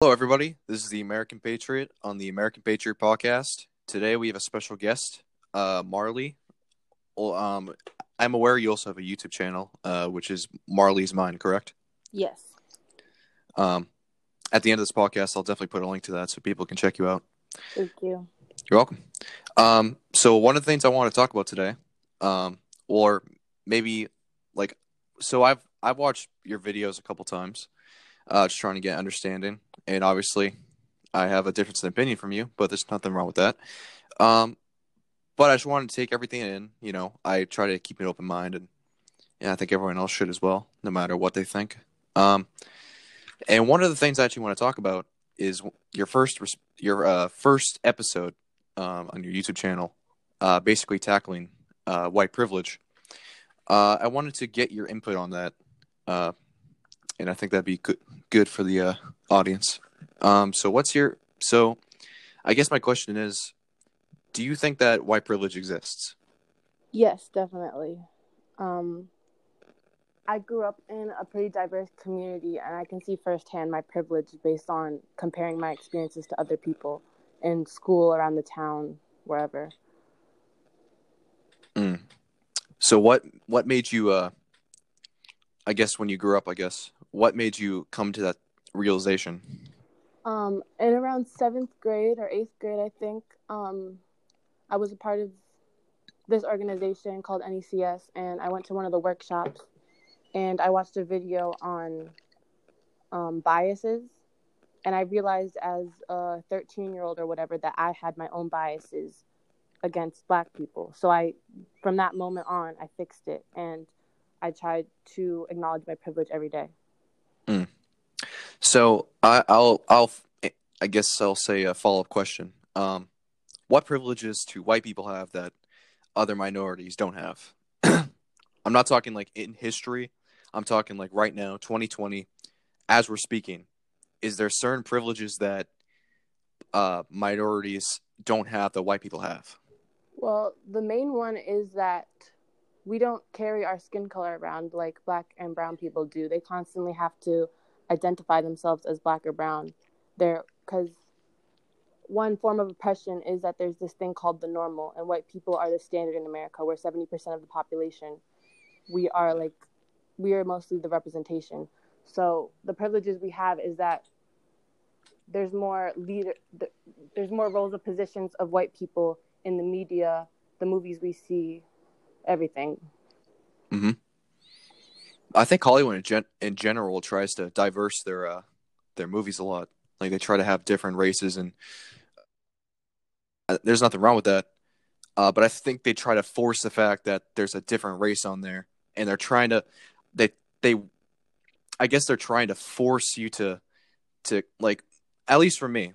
Hello, everybody. This is the American Patriot on the American Patriot podcast. Today we have a special guest, uh, Marley. Well, um, I'm aware you also have a YouTube channel, uh, which is Marley's Mind, correct? Yes. Um, at the end of this podcast, I'll definitely put a link to that so people can check you out. Thank you. You're welcome. Um, so one of the things I want to talk about today, um, or maybe like, so I've I've watched your videos a couple times, uh, just trying to get understanding, and obviously, I have a difference in opinion from you, but there's nothing wrong with that. Um, but I just wanted to take everything in. You know, I try to keep an open mind, and yeah, I think everyone else should as well, no matter what they think. Um, and one of the things I actually want to talk about is your first your uh, first episode um, on your YouTube channel, uh, basically tackling uh, white privilege. Uh, I wanted to get your input on that, uh, and I think that'd be good good for the uh, audience. Um, so, what's your so? I guess my question is, do you think that white privilege exists? Yes, definitely. Um, I grew up in a pretty diverse community, and I can see firsthand my privilege based on comparing my experiences to other people in school, around the town, wherever. Mm. So what what made you uh I guess when you grew up, I guess, what made you come to that realization? Um in around 7th grade or 8th grade, I think, um I was a part of this organization called NECS and I went to one of the workshops and I watched a video on um, biases and I realized as a 13 year old or whatever that I had my own biases against black people. So I, from that moment on, I fixed it and I tried to acknowledge my privilege every day. Mm. So I, will I'll, I guess I'll say a follow up question. Um, what privileges do white people have that other minorities don't have? I'm not talking like in history. I'm talking like right now, 2020, as we're speaking. Is there certain privileges that uh, minorities don't have that white people have? Well, the main one is that we don't carry our skin color around like black and brown people do. They constantly have to identify themselves as black or brown. There, because one form of oppression is that there's this thing called the normal, and white people are the standard in America, where 70% of the population, we are like, we are mostly the representation. So the privileges we have is that there's more leader, there's more roles of positions of white people in the media, the movies we see, everything. hmm I think Hollywood in, gen- in general tries to diverse their uh, their movies a lot. Like they try to have different races, and uh, there's nothing wrong with that. Uh, but I think they try to force the fact that there's a different race on there, and they're trying to they they I guess they're trying to force you to to like at least for me.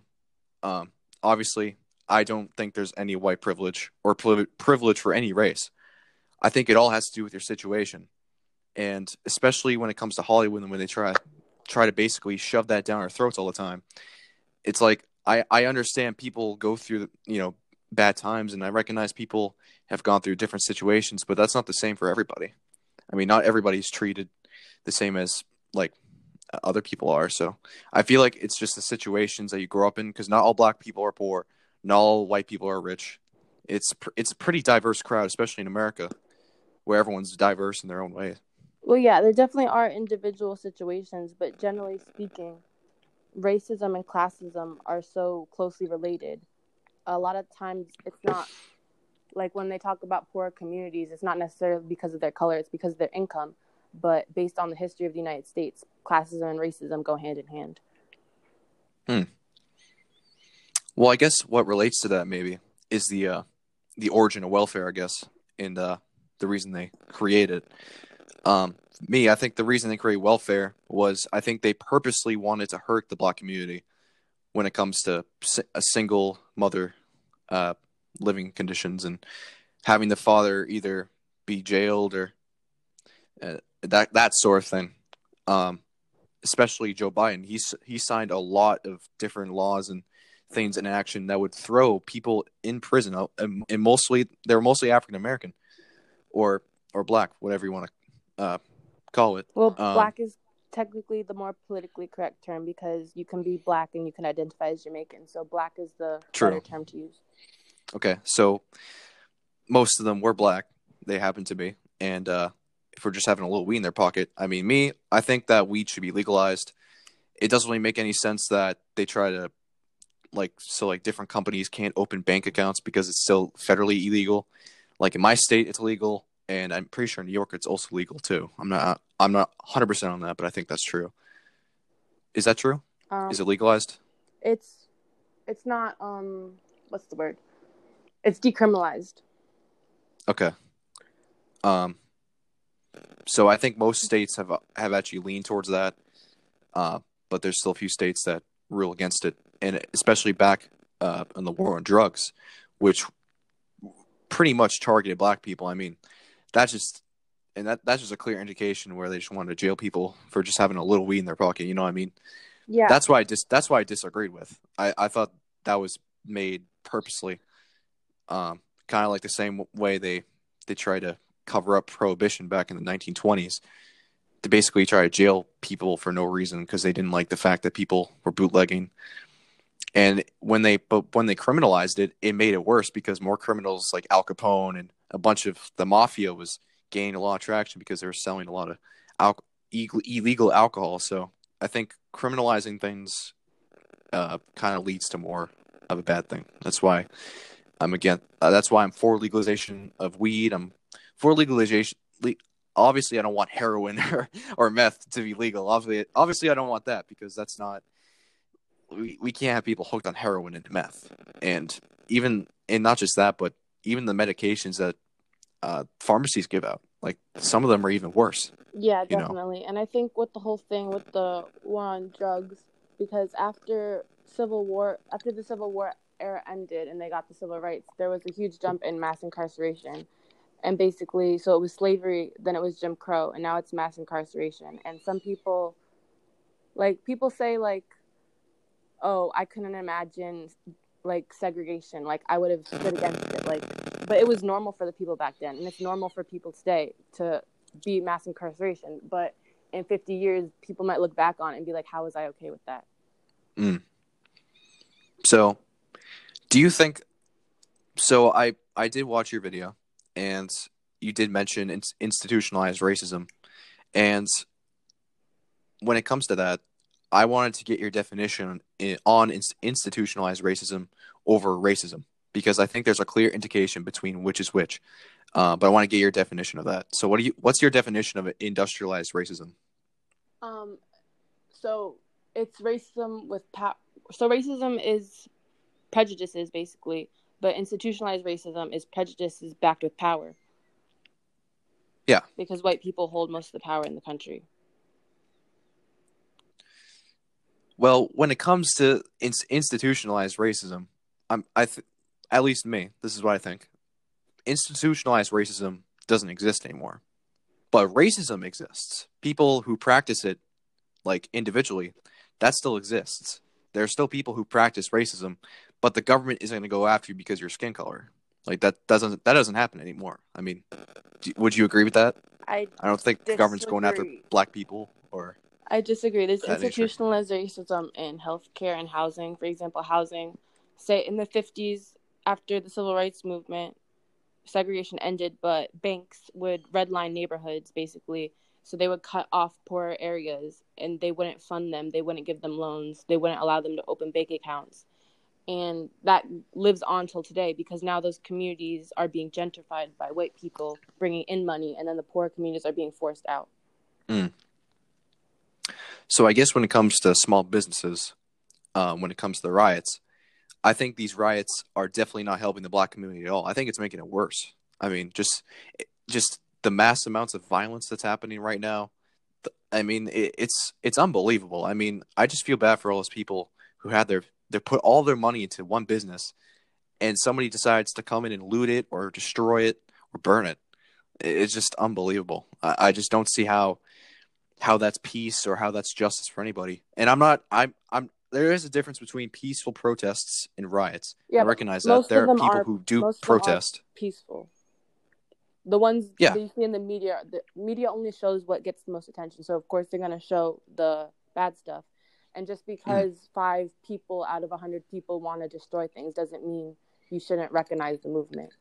Um, obviously, I don't think there's any white privilege or privilege for any race. I think it all has to do with your situation, and especially when it comes to Hollywood and when they try try to basically shove that down our throats all the time. It's like I I understand people go through you know bad times, and I recognize people have gone through different situations, but that's not the same for everybody. I mean, not everybody's treated the same as like other people are. So I feel like it's just the situations that you grow up in because not all black people are poor not all white people are rich. It's it's a pretty diverse crowd, especially in America, where everyone's diverse in their own way. Well, yeah, there definitely are individual situations, but generally speaking, racism and classism are so closely related. A lot of times, it's not like when they talk about poor communities, it's not necessarily because of their color; it's because of their income. But based on the history of the United States, classism and racism go hand in hand. Hmm. Well, I guess what relates to that maybe is the uh, the origin of welfare, I guess, and uh, the reason they created. Um, me, I think the reason they created welfare was I think they purposely wanted to hurt the black community when it comes to a single mother uh, living conditions and having the father either be jailed or uh, that that sort of thing. Um, especially Joe Biden, he's he signed a lot of different laws and things in action that would throw people in prison, uh, and, and mostly they're mostly African American, or or black, whatever you want to uh, call it. Well, um, black is technically the more politically correct term because you can be black and you can identify as Jamaican. So black is the True. better term to use. Okay, so most of them were black. They happen to be, and uh, if we're just having a little weed in their pocket, I mean, me, I think that weed should be legalized. It doesn't really make any sense that they try to, like, so like different companies can't open bank accounts because it's still federally illegal. Like in my state, it's legal, and I'm pretty sure in New York it's also legal too. I'm not, I'm not 100 percent on that, but I think that's true. Is that true? Um, Is it legalized? It's it's not um what's the word? It's decriminalized. Okay. Um. So I think most states have have actually leaned towards that, uh, but there's still a few states that rule against it, and especially back uh, in the war on drugs, which pretty much targeted black people. I mean, that's just and that that's just a clear indication where they just wanted to jail people for just having a little weed in their pocket. You know what I mean? Yeah. That's why I dis- that's why I disagreed with. I, I thought that was made purposely. Um, kind of like the same way they they try to cover up prohibition back in the 1920s to basically try to jail people for no reason because they didn't like the fact that people were bootlegging. And when they but when they criminalized it, it made it worse because more criminals like Al Capone and a bunch of the mafia was gaining a lot of traction because they were selling a lot of al- illegal alcohol. So I think criminalizing things uh, kind of leads to more of a bad thing. That's why I'm again. Uh, that's why I'm for legalization of weed. I'm for legalization. Le- obviously, I don't want heroin or, or meth to be legal. Obviously, obviously, I don't want that because that's not. We, we can't have people hooked on heroin and meth, and even and not just that, but even the medications that uh, pharmacies give out. Like some of them are even worse. Yeah, you know. definitely. And I think with the whole thing with the war on drugs, because after Civil War, after the Civil War era ended and they got the civil rights, there was a huge jump in mass incarceration. And basically, so it was slavery, then it was Jim Crow, and now it's mass incarceration. And some people, like, people say, like, oh, I couldn't imagine, like, segregation. Like, I would have stood against it. Like, but it was normal for the people back then. And it's normal for people today to be mass incarceration. But in 50 years, people might look back on it and be like, how was I okay with that? Mm. So, do you think? So I I did watch your video, and you did mention in, institutionalized racism, and when it comes to that, I wanted to get your definition on institutionalized racism over racism because I think there's a clear indication between which is which. Uh, but I want to get your definition of that. So, what do you? What's your definition of industrialized racism? Um, so it's racism with power. So racism is prejudices basically, but institutionalized racism is prejudices backed with power. Yeah. Because white people hold most of the power in the country. Well, when it comes to in- institutionalized racism, I'm I th- at least me, this is what I think. Institutionalized racism doesn't exist anymore. But racism exists. People who practice it like individually, that still exists. There are still people who practice racism, but the government isn't going to go after you because of your skin color. Like that doesn't that doesn't happen anymore. I mean, do, would you agree with that? I I don't think the government's going after black people or I disagree. There's institutionalized racism in healthcare and housing. For example, housing. Say in the 50s, after the civil rights movement, segregation ended, but banks would redline neighborhoods basically. So they would cut off poorer areas and they wouldn't fund them. They wouldn't give them loans. They wouldn't allow them to open bank accounts. And that lives on till today because now those communities are being gentrified by white people bringing in money, and then the poor communities are being forced out. Mm. So I guess when it comes to small businesses, um, when it comes to the riots, I think these riots are definitely not helping the black community at all. I think it's making it worse. I mean, just just the mass amounts of violence that's happening right now. I mean, it, it's it's unbelievable. I mean, I just feel bad for all those people who had their they put all their money into one business, and somebody decides to come in and loot it or destroy it or burn it. It- It's just unbelievable. I, I just don't see how how that's peace or how that's justice for anybody. And I'm not. I'm. I'm. There is a difference between peaceful protests and riots. Yeah, I recognize that there are people are- who do most of them are protest. peaceful. The ones Yeah. that you see in the media, the media only shows what gets the most attention. So of course they're gonna show the bad stuff. And just because five people out of a hundred people want to destroy things doesn't mean you shouldn't recognize the movement.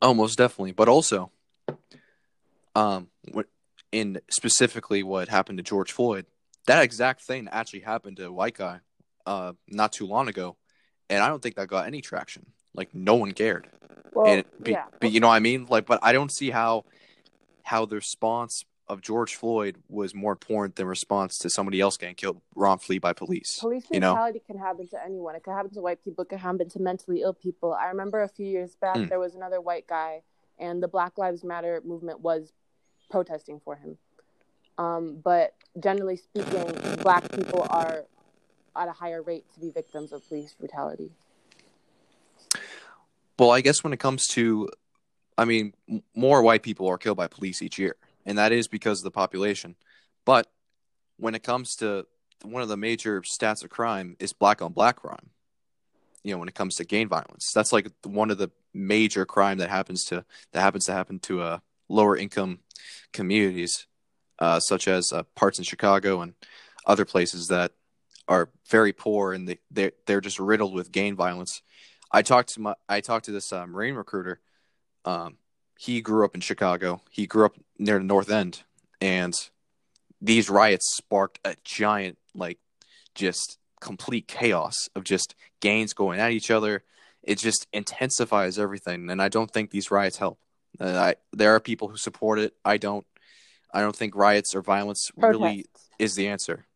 Oh, most definitely. But also, um, in specifically what happened to George Floyd, that exact thing actually happened to a white guy, uh, not too long ago, and I don't think that got any traction. Like no one cared. Well, and be, yeah, but you know what I mean? Like, but I don't see how how the response of George Floyd was more important than response to somebody else getting killed wrongfully by police. police you know? brutality can happen to anyone. It could happen to white people. It could happen to mentally ill people. I remember a few years back Mm. there was another white guy, and the Black Lives Matter movement was protesting for him. Um, but generally speaking, black people are at a higher rate to be victims of police brutality. Well, I guess when it comes to, I mean, more white people are killed by police each year, and that is because of the population. But when it comes to one of the major stats of crime is black on black crime. You know, when it comes to gang violence, that's like one of the major crime that happens to that happens to happen to uh, lower income communities, uh, such as uh, parts in Chicago and other places that are very poor and they they're, they're just riddled with gang violence. I talked to my I talked to this uh, Marine recruiter. Um, he grew up in Chicago. He grew up near the North End, and these riots sparked a giant, like, just complete chaos of just gangs going at each other. It just intensifies everything, and I don't think these riots help. I, there are people who support it. I don't. I don't think riots or violence really is the answer.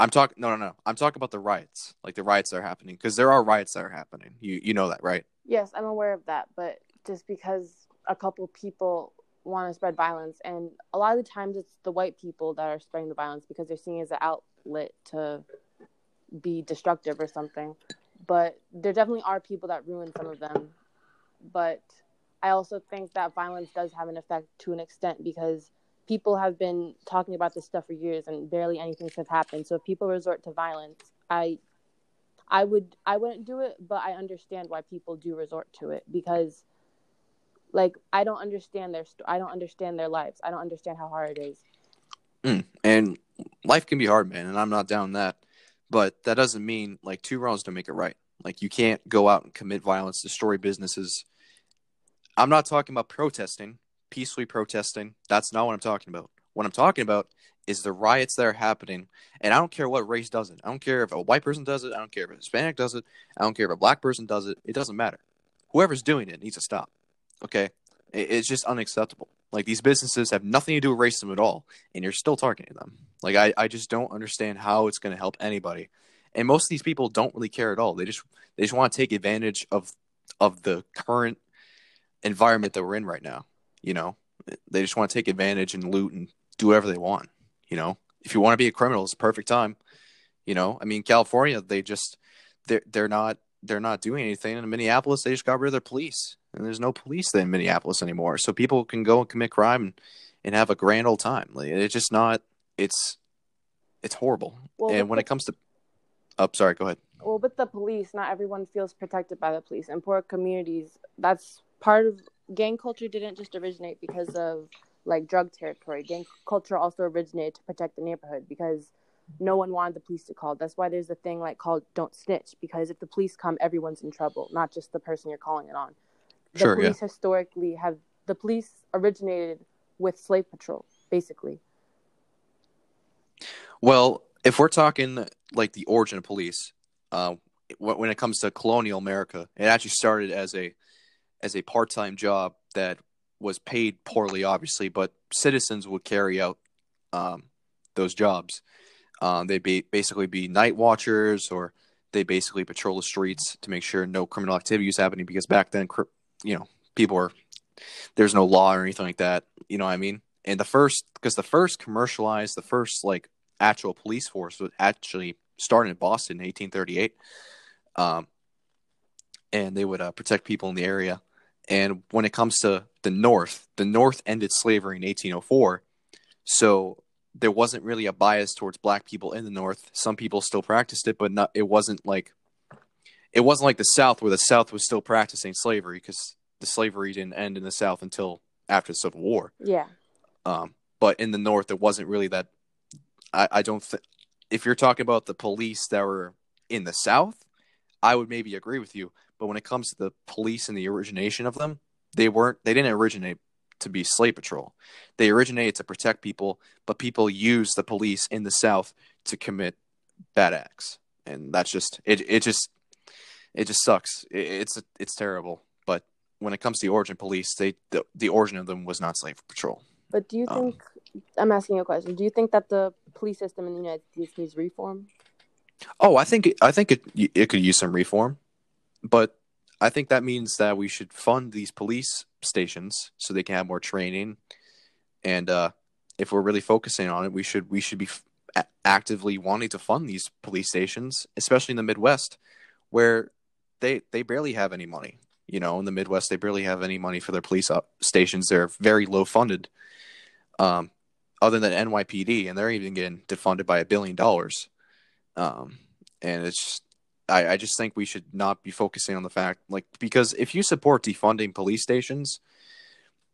I'm talking no no no. I'm talking about the riots, like the riots that are happening because there are riots that are happening. You you know that, right? Yes, I'm aware of that, but just because a couple people want to spread violence, and a lot of the times it's the white people that are spreading the violence because they're seeing it as an outlet to be destructive or something. But there definitely are people that ruin some of them. But I also think that violence does have an effect to an extent because people have been talking about this stuff for years and barely anything has happened. So if people resort to violence, I I would I wouldn't do it, but I understand why people do resort to it because like I don't understand their st- I don't understand their lives. I don't understand how hard it is. Mm. And life can be hard, man, and I'm not down that. But that doesn't mean like two wrongs don't make it right. Like you can't go out and commit violence, destroy businesses. I'm not talking about protesting, peacefully protesting. That's not what I'm talking about. What I'm talking about is the riots that are happening, and I don't care what race does it. I don't care if a white person does it. I don't care if a Hispanic does it. I don't care if a black person does it. It doesn't matter. Whoever's doing it needs to stop. Okay, it's just unacceptable. Like these businesses have nothing to do with racism at all, and you're still targeting them. Like I, I just don't understand how it's going to help anybody. And most of these people don't really care at all. They just they just want to take advantage of of the current environment that we're in right now. You know, they just want to take advantage and loot and do whatever they want. You know, if you want to be a criminal, it's a perfect time. You know, I mean, California, they just they're they're not they're not doing anything. In Minneapolis, they just got rid of their police, and there's no police in Minneapolis anymore. So people can go and commit crime and, and have a grand old time. Like it's just not. It's it's horrible. Well, and when the- it comes to, oh, sorry, go ahead. well with the police not everyone feels protected by the police in poor communities that's part of gang culture didn't just originate because of like drug territory. Gang culture also originated to protect the neighborhood because no one wanted the police to call. That's why there's a thing like called don't snitch because if the police come everyone's in trouble not just the person you're calling it on. The Sure, yeah. police historically have the police originated with slave patrol basically. Well, if we're talking like the origin of police, uh, when it comes to colonial America, it actually started as a as a part time job that was paid poorly, obviously, but citizens would carry out um, those jobs. Um, they'd be basically be night watchers, or they basically patrol the streets to make sure no criminal activity was happening. Because back then, you know, people were there's no law or anything like that. You know what I mean? And the first, because the first commercialized, the first like actual police force was actually started in Boston in 1838. Um, and they would uh, protect people in the area. And when it comes to the North, the North ended slavery in 1804. So there wasn't really a bias towards black people in the North. Some people still practiced it, but not, it wasn't like it wasn't like the South where the South was still practicing slavery because the slavery didn't end in the South until after the Civil War. Yeah. Um, but in the North, it wasn't really that. I, I don't think if you're talking about the police that were in the South, I would maybe agree with you. But when it comes to the police and the origination of them, they weren't. They didn't originate to be slave patrol. They originated to protect people, but people use the police in the South to commit bad acts, and that's just it. It just it just sucks. It, it's it's terrible. But when it comes to the origin police, they the, the origin of them was not slave patrol. But do you Um, think I'm asking you a question? Do you think that the police system in the United States needs reform? Oh, I think it, I think it it could use some reform, but I think that means that we should fund these police stations so they can have more training, and uh, if we're really focusing on it, we should we should be f- actively wanting to fund these police stations, especially in the Midwest, where they they barely have any money. You know, in the Midwest, they barely have any money for their police op- stations. They're very low funded. Um, other than NYPD, and they're even getting defunded by a billion dollars. Um, and it's just, I, I just think we should not be focusing on the fact like because if you support defunding police stations,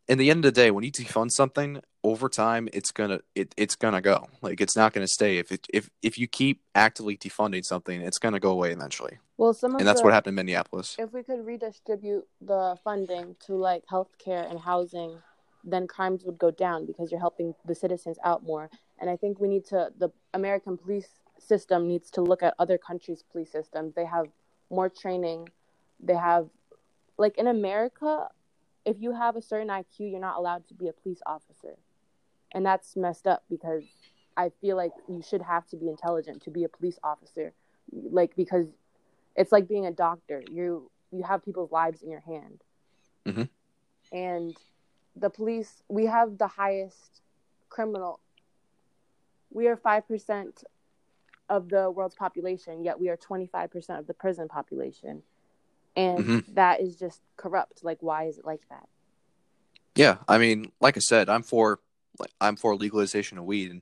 in the end of the day, when you defund something over time, it's gonna it, it's gonna go. Like it's not gonna stay. If it if if you keep actively defunding something, it's gonna go away eventually. Well, some of And that's the, what happened in Minneapolis. if we could redistribute the funding to like healthcare and housing, then crimes would go down because you're helping the citizens out more. And I think we need to the American police system needs to look at other countries' police systems. They have more training. They have like in America, if you have a certain IQ, you're not allowed to be a police officer. And that's messed up because I feel like you should have to be intelligent to be a police officer. Like because it's like being a doctor. You you have people's lives in your hand. Mhm. And the police, we have the highest criminal. We are five percent of the world's population, yet we are twenty five percent of the prison population, and Mhm. that is just corrupt. Like, why is it like that? Yeah, I mean, like I said, I'm for like I'm for legalization of weed, and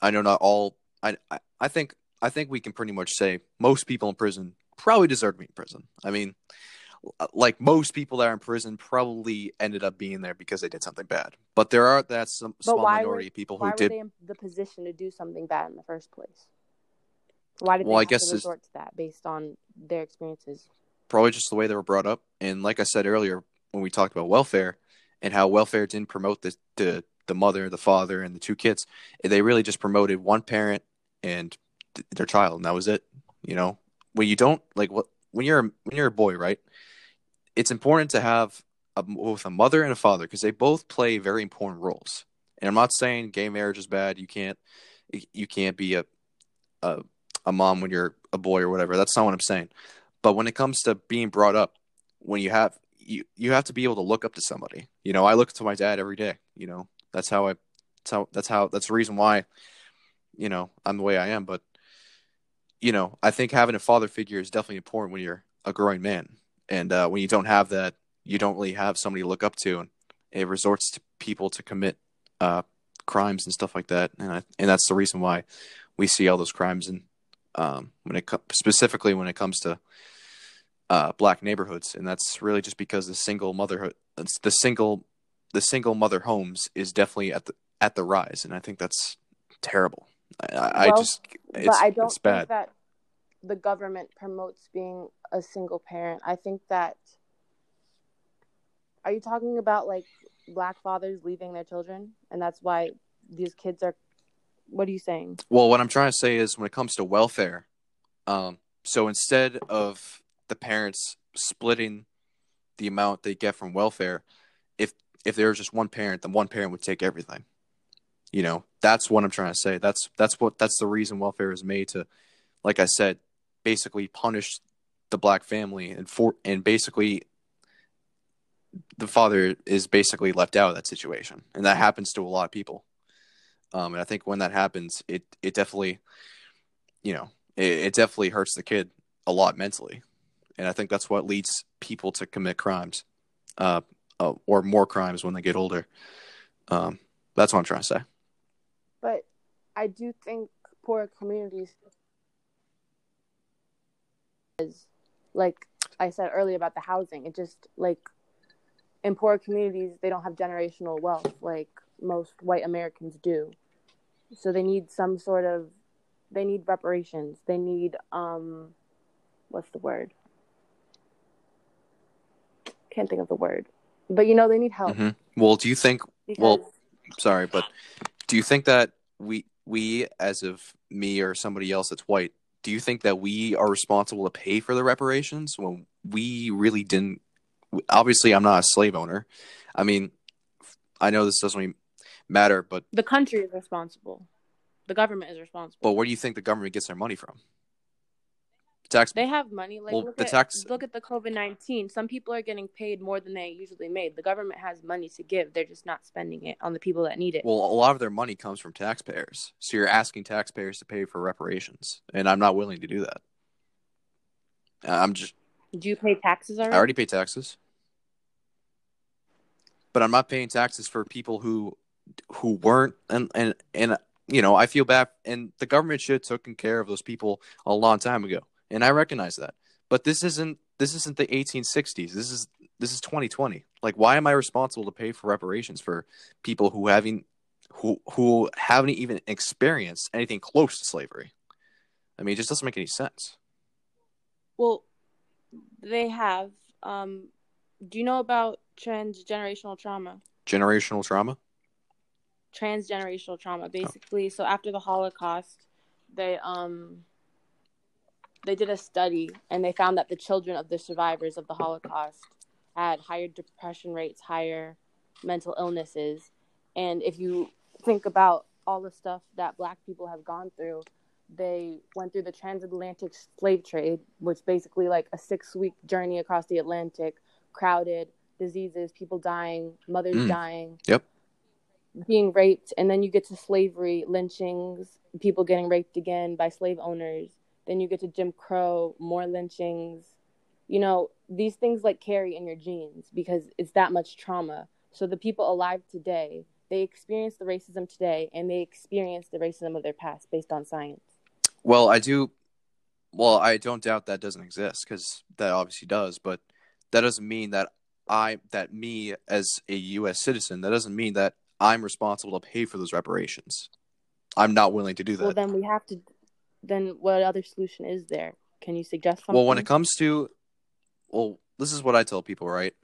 I know not all. I I, I think I think we can pretty much say most people in prison probably deserve to be in prison. I mean, like most people that are in prison probably ended up being there because they did something bad. But there are that some small minority were- of people who were did. they in the position to do something bad in the first place? Why did Well, they I guess resort to that based on their experiences? probably just the way they were brought up. And like I said earlier, when we talked about welfare and how welfare didn't promote the the, the mother, the father, and the two kids, eh, they really just promoted one parent and th- their child, and that was it. You know, when you don't like what when you're a, when you're a boy, right? It's important to have a, both a mother and a father because they both play very important roles. And I'm not saying gay marriage is bad. You can't you can't be a a, a mom when you're a boy or whatever. That's not what I'm saying. But when it comes to being brought up, when you have you you have to be able to look up to somebody. You know, I look to my dad every day. You know, that's how I that's how that's how that's the reason why, you know, I'm the way I am. But you know, I think having a father figure is definitely important when you're a growing man. And uh, when you don't have that, you don't really have somebody to look up to, and it resorts to people to commit uh, crimes and stuff like that. And I, and that's the reason why we see all those crimes and um, when it co- specifically when it comes to uh, black neighborhoods, and that's really just because the single motherhood, the single, the single mother homes is definitely at the at the rise, and I think that's terrible. I, I Well, just, it's, but I don't it's bad. think that the government promotes being a single parent. I think that are you talking about like black fathers leaving their children and that's why these kids are what are you saying? Well, what I'm trying to say is when it comes to welfare, um, so instead of the parents splitting the amount they get from welfare, if if there was just one parent, then one parent would take everything. You know, that's what I'm trying to say. That's that's what that's the reason welfare is made to, like I said, basically punish the black family and for and basically the father is basically left out of that situation, and that happens to a lot of people. Um, and I think when that happens, it it definitely, you know, it, it definitely hurts the kid a lot mentally, and I think that's what leads people to commit crimes, uh, uh or more crimes when they get older. Um, that's what I'm trying to say. But I do think poor communities is like I said earlier about the housing. It just like in poor communities they don't have generational wealth like most white Americans do. So they need some sort of they need reparations. They need um what's the word? Can't think of the word. But you know they need help. Mhm. Well, do you think? Because Well, sorry, but do you think that we we as of me or somebody else that's white, do you think that we are responsible to pay for the reparations when we really didn't? Obviously, I'm not a slave owner. I mean, I know this doesn't matter, but the country is responsible. The government is responsible. but where do you think the government gets their money from? Tax. They have money. Like Well, look the at tax- look at the COVID nineteen. Some people are getting paid more than they usually made. The government has money to give. They're just not spending it on the people that need it. Well, a lot of their money comes from taxpayers. So you're asking taxpayers to pay for reparations, and I'm not willing to do that. I'm just Do you pay taxes already? I already pay taxes, but I'm not paying taxes for people who who weren't and and and you know I feel bad, and the government should have taken care of those people a long time ago, and I recognize that. But this isn't this isn't the 1860s. This is this is 2020. Like, why am I responsible to pay for reparations for people who haven't who who haven't even experienced anything close to slavery? I mean, it just doesn't make any sense. Well, they have. Um, do you know about transgenerational trauma? Generational trauma. Transgenerational trauma, basically. So after the Holocaust, they um they did a study and they found that the children of the survivors of the Holocaust had higher depression rates, higher mental illnesses, and if you think about all the stuff that Black people have gone through, they went through the transatlantic slave trade, which basically like a six week journey across the Atlantic, crowded, diseases, people dying, mothers Mm. dying. Yep. Being raped, and then you get to slavery, lynchings, people getting raped again by slave owners. Then you get to Jim Crow, more lynchings. You know, these things like carry in your genes because it's that much trauma. So the people alive today, they experience the racism today and they experience the racism of their past based on science. Well, I do. Well, I don't doubt that doesn't exist because that obviously does, but that doesn't mean that I that me as a U.S. citizen that doesn't mean that I'm responsible to pay for those reparations. I'm not willing to do that. Well, then we have to. Then what other solution is there? Can you suggest something? Well, when it comes to, well, this is what I tell people, right?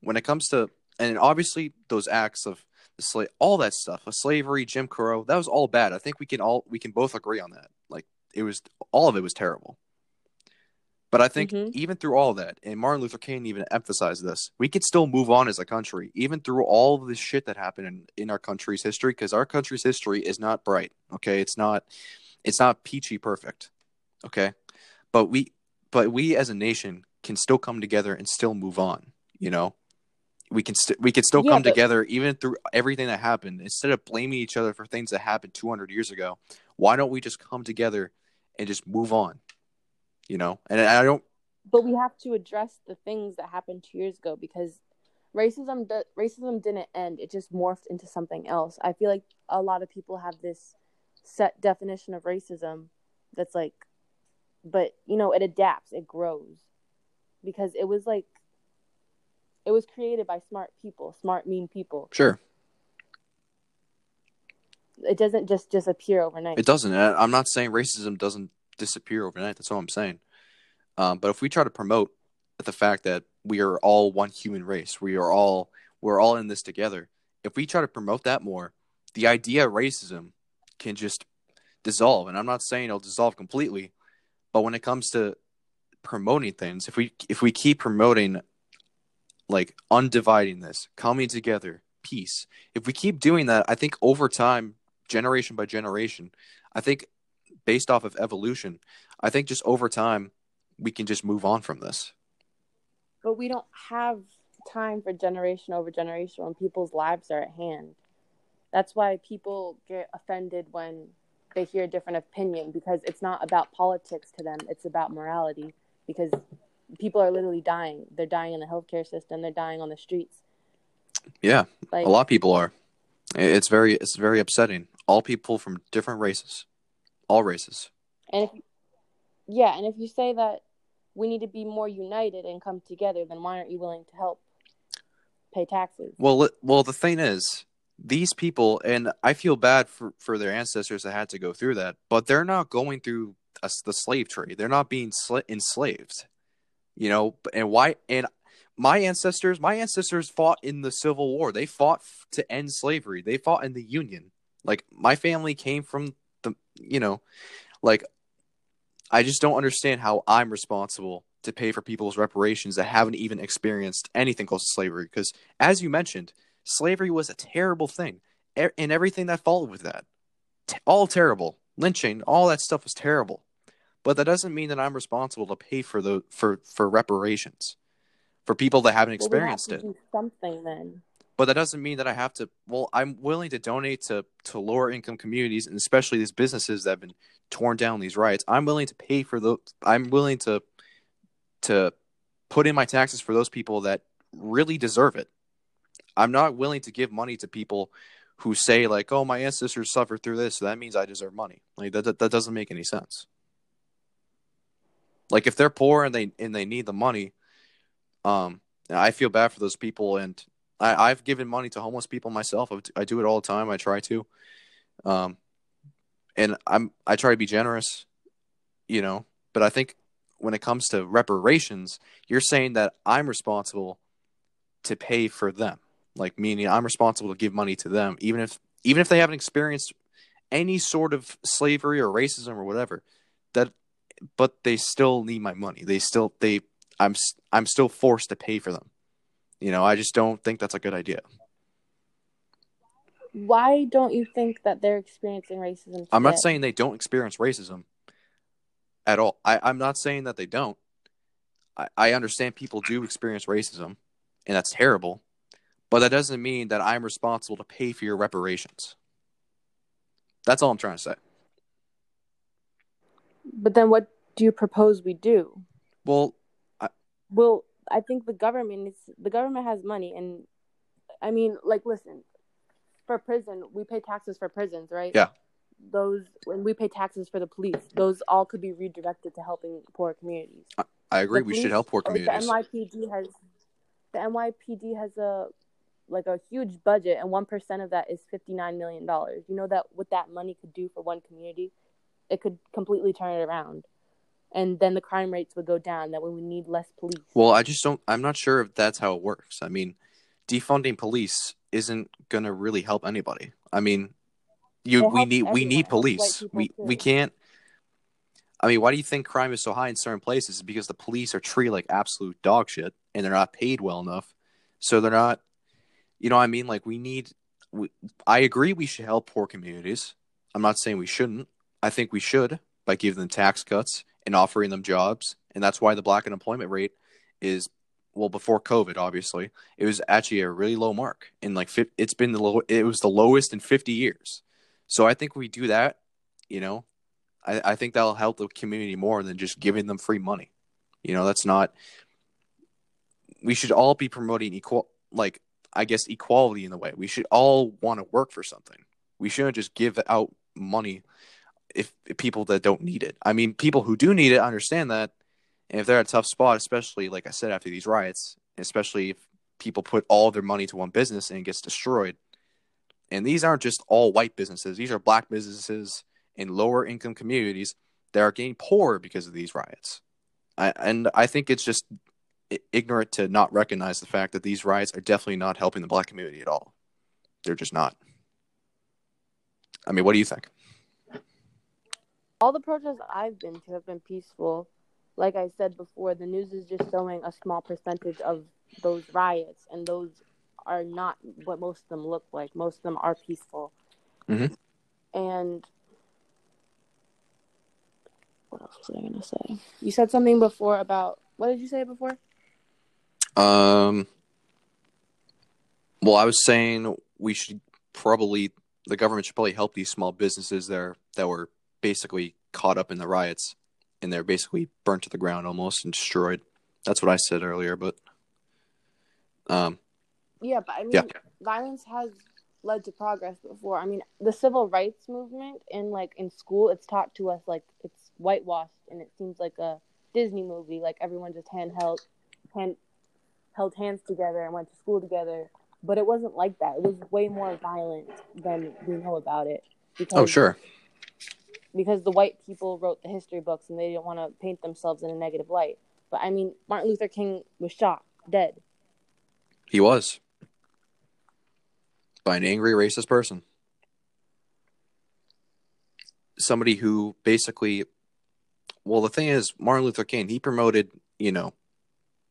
When it comes to, and obviously those acts of the slave, all that stuff, of slavery, Jim Crow, that was all bad. I think we can all we can both agree on that. Like it was, all of it was terrible. But I think Mhm. even through all that, and Martin Luther King even emphasized this, we could still move on as a country, even through all of this shit that happened in, in our country's history, because our country's history is not bright. Okay, it's not, it's not peachy perfect. Okay, but we, but we as a nation can still come together and still move on. You know, we can st- we can still Yeah, come but- together even through everything that happened. Instead of blaming each other for things that happened 200 years ago, why don't we just come together and just move on? You know, and I don't. but we have to address the things that happened two years ago because racism do- racism didn't end. It just morphed into something else. I feel like a lot of people have this set definition of racism that's like but you know it adapts it grows because it was like it was created by smart people smart mean people. Sure, it doesn't just disappear overnight. It doesn't. I'm not saying racism doesn't disappear overnight. That's all I'm saying. Um, but if we try to promote the fact that we are all one human race, we are all we're all in this together. If we try to promote that more, the idea of racism can just dissolve. And I'm not saying it'll dissolve completely, but when it comes to promoting things, if we if we keep promoting like undividing this, coming together, peace, if we keep doing that, I think over time, generation by generation, I think based off of evolution, I think just over time we can just move on from this. but we don't have time for generation over generation when people's lives are at hand. That's why people get offended when they hear a different opinion because it's not about politics to them, it's about morality because people are literally dying. They're dying in the healthcare system, they're dying on the streets. Yeah, Like a lot of people are. It's very it's very upsetting. All people from different races, all races. and if yeah, and if you say that we need to be more united and come together, then why aren't you willing to help? pay taxes. Well, well, the thing is, these people, and I feel bad for for their ancestors that had to go through that, but they're not going through a the slave trade. They're not being sl- enslaved. You know, and why? And my ancestors, my ancestors fought in the Civil War. They fought f- to end slavery. They fought in the Union. Like my family came from the, you know, like I just don't understand how I'm responsible to pay for people's reparations that haven't even experienced anything close to slavery. Because as you mentioned, slavery was a terrible thing, e- and everything that followed with that, T- all terrible. Lynching, all that stuff was terrible. But that doesn't mean that I'm responsible to pay for the for for reparations for people that haven't Well, experienced it. something then. But that doesn't mean that I have to. Well, I'm willing to donate to to lower income communities and especially these businesses that have been torn down these riots. I'm willing to pay for the. I'm willing to to put in my taxes for those people that really deserve it. I'm not willing to give money to people who say like, "Oh, my ancestors suffered through this, so that means I deserve money." Like that, that, that doesn't make any sense. Like if they're poor and they and they need the money, um, I feel bad for those people, and I, I've given money to homeless people myself. I, do it all the time. I try to, um, and I'm I try to be generous, you know. But I think when it comes to reparations, you're saying that I'm responsible to pay for them, like meaning I'm responsible to give money to them, even if even if they haven't experienced any sort of slavery or racism or whatever. That, but they still need my money. They still they I'm I'm still forced to pay for them. You know, I just don't think that's a good idea. Why don't you think that they're experiencing racism? I'm not saying they don't experience racism at all. I, I'm not saying that they don't. I, I understand people do experience racism, and that's terrible, but that doesn't mean that I'm responsible to pay for your reparations. That's all I'm trying to say. But then, what do you propose we do? Well, I, Well, I think the government is the government has money, and I mean, like, listen, for prison, we pay taxes for prisons, right? Yeah. Those when we pay taxes for the police, those all could be redirected to helping poor communities. I agree. The We should help poor communities. The NYPD has the NYPD has a like a huge budget, and one percent of that is fifty nine million dollars. You know that what that money could do for one community, it could completely turn it around, and then the crime rates would go down. That way, we need less police. Well, I just don't. I'm not sure if that's how it works. I mean, defunding police isn't gonna really help anybody. I mean, you It we need we need It helps white police. We too. we can't. I mean, why do you think crime is so high in certain places? It's because the police are treated like absolute dog shit, and they're not paid well enough. So they're not. You know, what I mean, like we need. We, I agree. We should help poor communities. I'm not saying we shouldn't. I think we should by giving them tax cuts and offering them jobs, and that's why the black unemployment rate is well before COVID. Obviously, it was actually a really low mark, and like it's been the low. It was the lowest in 50 years. So I think we do that. You know, I, I think that'll help the community more than just giving them free money. You know, that's not. We should all be promoting equal, like I guess, equality in the way. We should all want to work for something. We shouldn't just give out money if, if people that don't need it. I mean, people who do need it understand that, and if they're at a tough spot, especially like I said after these riots, especially if people put all their money to one business and it gets destroyed. And these aren't just all white businesses; these are black businesses in lower income communities that are getting poorer because of these riots. I, and I think it's just ignorant to not recognize the fact that these riots are definitely not helping the black community at all. They're just not. I mean, what do you think? All the protests I've been to have been peaceful. Like I said before, the news is just showing a small percentage of those riots, and those are not what most of them look like. Most of them are peaceful. Mhm. And what else was I gonna say? You said something before about what did you say before? Um, well, I was saying we should probably the government should probably help these small businesses there that were basically caught up in the riots and they're basically burnt to the ground almost and destroyed. That's what I said earlier, but um, Yeah, but I mean, Yeah. violence has led to progress before. I mean, the civil rights movement in like in school, it's taught to us like it's whitewashed, and it seems like a Disney movie. Like everyone just handheld, hand held hands together and went to school together. But it wasn't like that. It was way more violent than we know about it. Because, oh, sure. Because the white people wrote the history books and they didn't want to paint themselves in a negative light. But I mean, Martin Luther King was shot, dead. He was. By an angry racist person. Somebody who basically well the thing is Martin Luther King, he promoted, you know,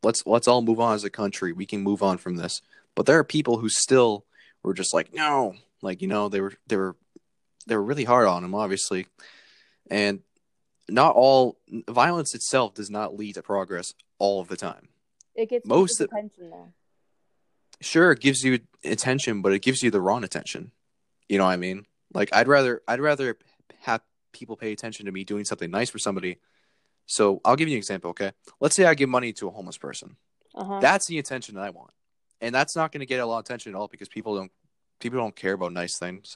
let's let's all move on as a country. We can move on from this. But there are people who still were just like, no, like you know, they were they were they were really hard on him, obviously, and not all violence itself does not lead to progress all of the time. It gets most attention though. Sure, it gives you attention, but it gives you the wrong attention. You know what I mean? Like I'd rather I'd rather have people pay attention to me doing something nice for somebody so I'll give you an example, okay? Let's say I give money to a homeless person. Uh-huh. That's the attention that I want, and that's not going to get a lot of attention at all because people don't people don't care about nice things.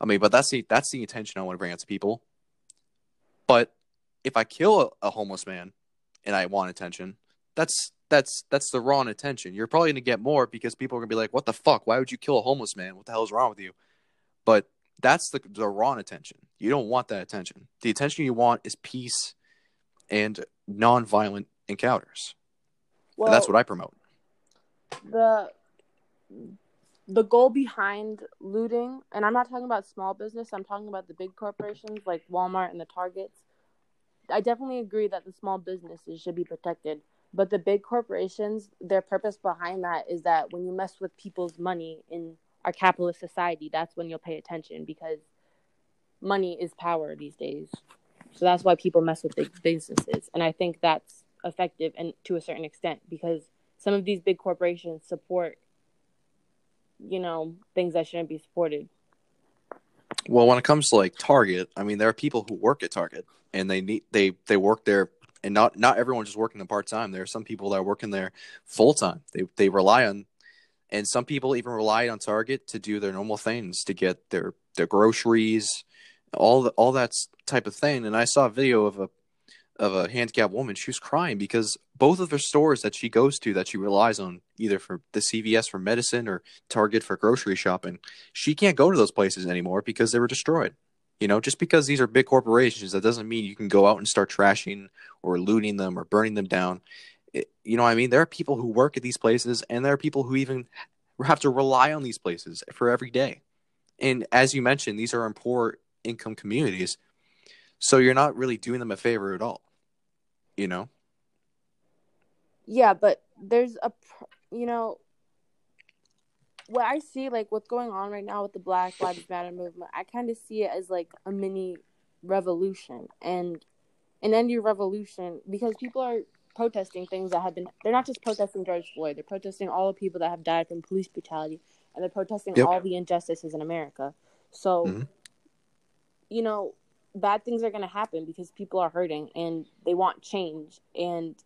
I mean, but that's the that's the attention I want to bring out to people. But if I kill a, a homeless man and I want attention, that's that's that's the wrong attention. You're probably going to get more because people are going to be like, "What the fuck? Why would you kill a homeless man? What the hell is wrong with you?" But that's the the wrong attention. You don't want that attention. The attention you want is peace and non-violent encounters. Well, and that's what I promote. The the goal behind looting, and I'm not talking about small business, I'm talking about the big corporations like Walmart and the Targets. I definitely agree that the small businesses should be protected, but the big corporations, their purpose behind that is that when you mess with people's money in our capitalist society, that's when you'll pay attention because money is power these days. So that's why people mess with big businesses. And I think that's effective and to a certain extent because some of these big corporations support you know things that shouldn't be supported. Well when it comes to like target i mean there are people who work at target and they need they they work there and not not everyone just working them part-time. There are some people that are working there full-time. They they rely on and some people even rely on target to do their normal things to get their their groceries all the, all that type of thing. And I saw a video of a of a handicapped woman. She was crying because both of the stores that she goes to that she relies on, either for the CVS for medicine or Target for grocery shopping, she can't go to those places anymore because they were destroyed. You know, just because these are big corporations, that doesn't mean you can go out and start trashing or looting them or burning them down. It, you know what I mean? There are people who work at these places, and there are people who even have to rely on these places for every day. And as you mentioned, these are in poor income communities. So you're not really doing them a favor at all. You know? Yeah, but there's a, you know, what I see, like what's going on right now with the Black Lives Matter movement, I kind of see it as like a mini revolution and an end your revolution because people are protesting things that have been, they're not just protesting George Floyd, they're protesting all the people that have died from police brutality and they're protesting yep. all the injustices in America. So mm-hmm you know, bad things are going to happen because people are hurting and they want change. And,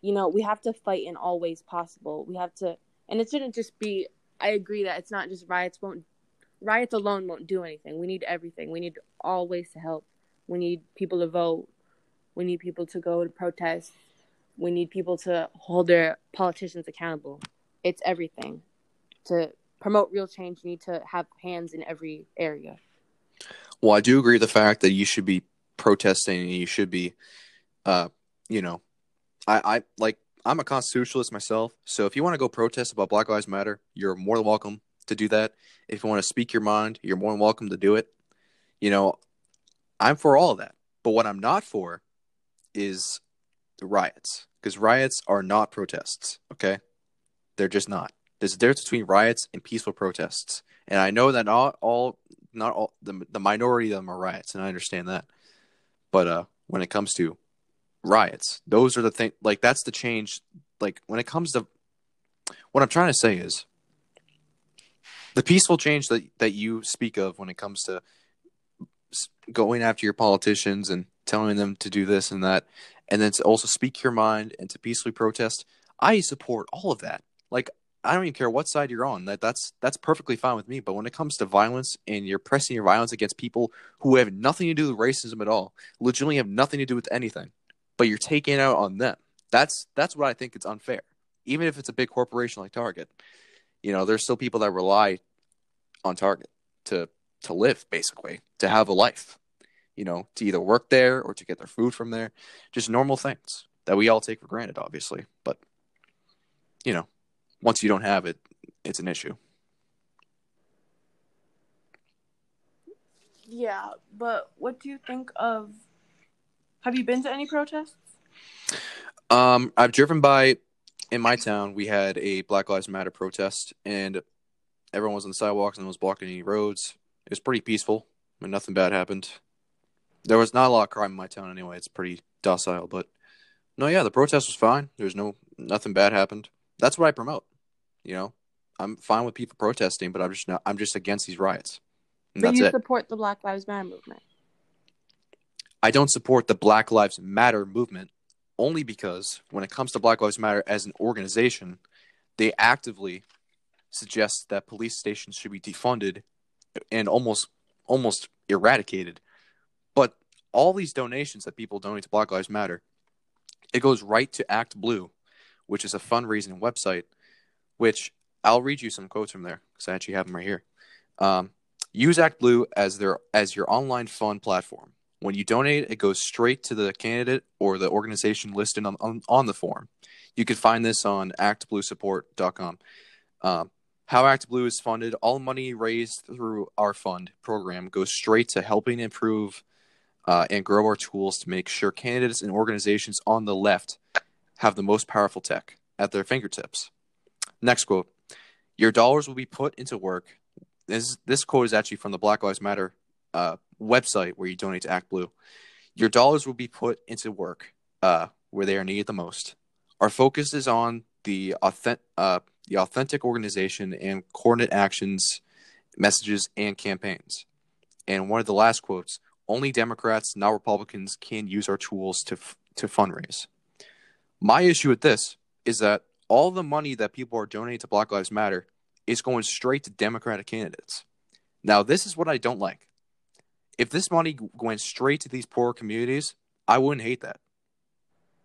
you know, we have to fight in all ways possible. We have to, and it shouldn't just be, I agree that it's not just riots won't, riots alone won't do anything. We need everything. We need all ways to help. We need people to vote. We need people to go to protest. We need people to hold their politicians accountable. It's everything. To promote real change, you need to have hands in every area. Well, I do agree with the fact that you should be protesting and you should be, uh, you know, I, I like I'm a constitutionalist myself. So if you want to go protest about Black Lives Matter, you're more than welcome to do that. If you want to speak your mind, you're more than welcome to do it. You know, I'm for all of that. But what I'm not for is the riots because riots are not protests. Okay, they're just not. There's a difference between riots and peaceful protests. And I know that not all not all the the minority of them are riots, and I understand that. But uh, when it comes to riots, those are the thing. Like that's the change. Like when it comes to what I'm trying to say is the peaceful change that that you speak of when it comes to going after your politicians and telling them to do this and that, and then to also speak your mind and to peacefully protest. I support all of that. Like I don't even care what side you're on. That that's that's perfectly fine with me. But when it comes to violence and you're pressing your violence against people who have nothing to do with racism at all, legitimately have nothing to do with anything, but you're taking out on them. That's that's what I think it's unfair. even if it's a big corporation like Target. You know, there's still people that rely on Target to to live, basically, to have a life. You know, to either work there or to get their food from there. Just normal things that we all take for granted, obviously. But you know, once you don't have it, it's an issue. Yeah, but what do you think of? Have you been to any protests? Um, I've driven by in my town. We had a Black Lives Matter protest, and everyone was on the sidewalks and was blocking any roads. It was pretty peaceful, but nothing bad happened. There was not a lot of crime in my town anyway. It's pretty docile, but no, yeah, the protest was fine. There's no nothing bad happened. That's what I promote. You know, I'm fine with people protesting, but I'm just not. I'm just against these riots. And But you it. support the Black Lives Matter movement. I don't support the Black Lives Matter movement only because when it comes to Black Lives Matter as an organization, they actively suggest that police stations should be defunded and almost almost eradicated. But all these donations that people donate to Black Lives Matter, it goes right to Act Blue, which is a fundraising website. Which I'll read you some quotes from there because I actually have them right here. Um, use Act Blue as their as your online fund platform. When you donate, it goes straight to the candidate or the organization listed on, on, on the form. You can find this on actbluesupport.com. Um, how Act Blue is funded, all money raised through our fund program goes straight to helping improve uh, and grow our tools to make sure candidates and organizations on the left have the most powerful tech at their fingertips. Next quote Your dollars will be put into work. This, this quote is actually from the Black Lives Matter uh, website where you donate to Act Blue. Your dollars will be put into work uh, where they are needed the most. Our focus is on the authentic, uh, the authentic organization and coordinate actions, messages, and campaigns. And one of the last quotes: "Only Democrats, not Republicans, can use our tools to f- to fundraise." My issue with this is that all the money that people are donating to Black Lives Matter is going straight to Democratic candidates. Now, this is what I don't like if this money went straight to these poor communities, I wouldn't hate that.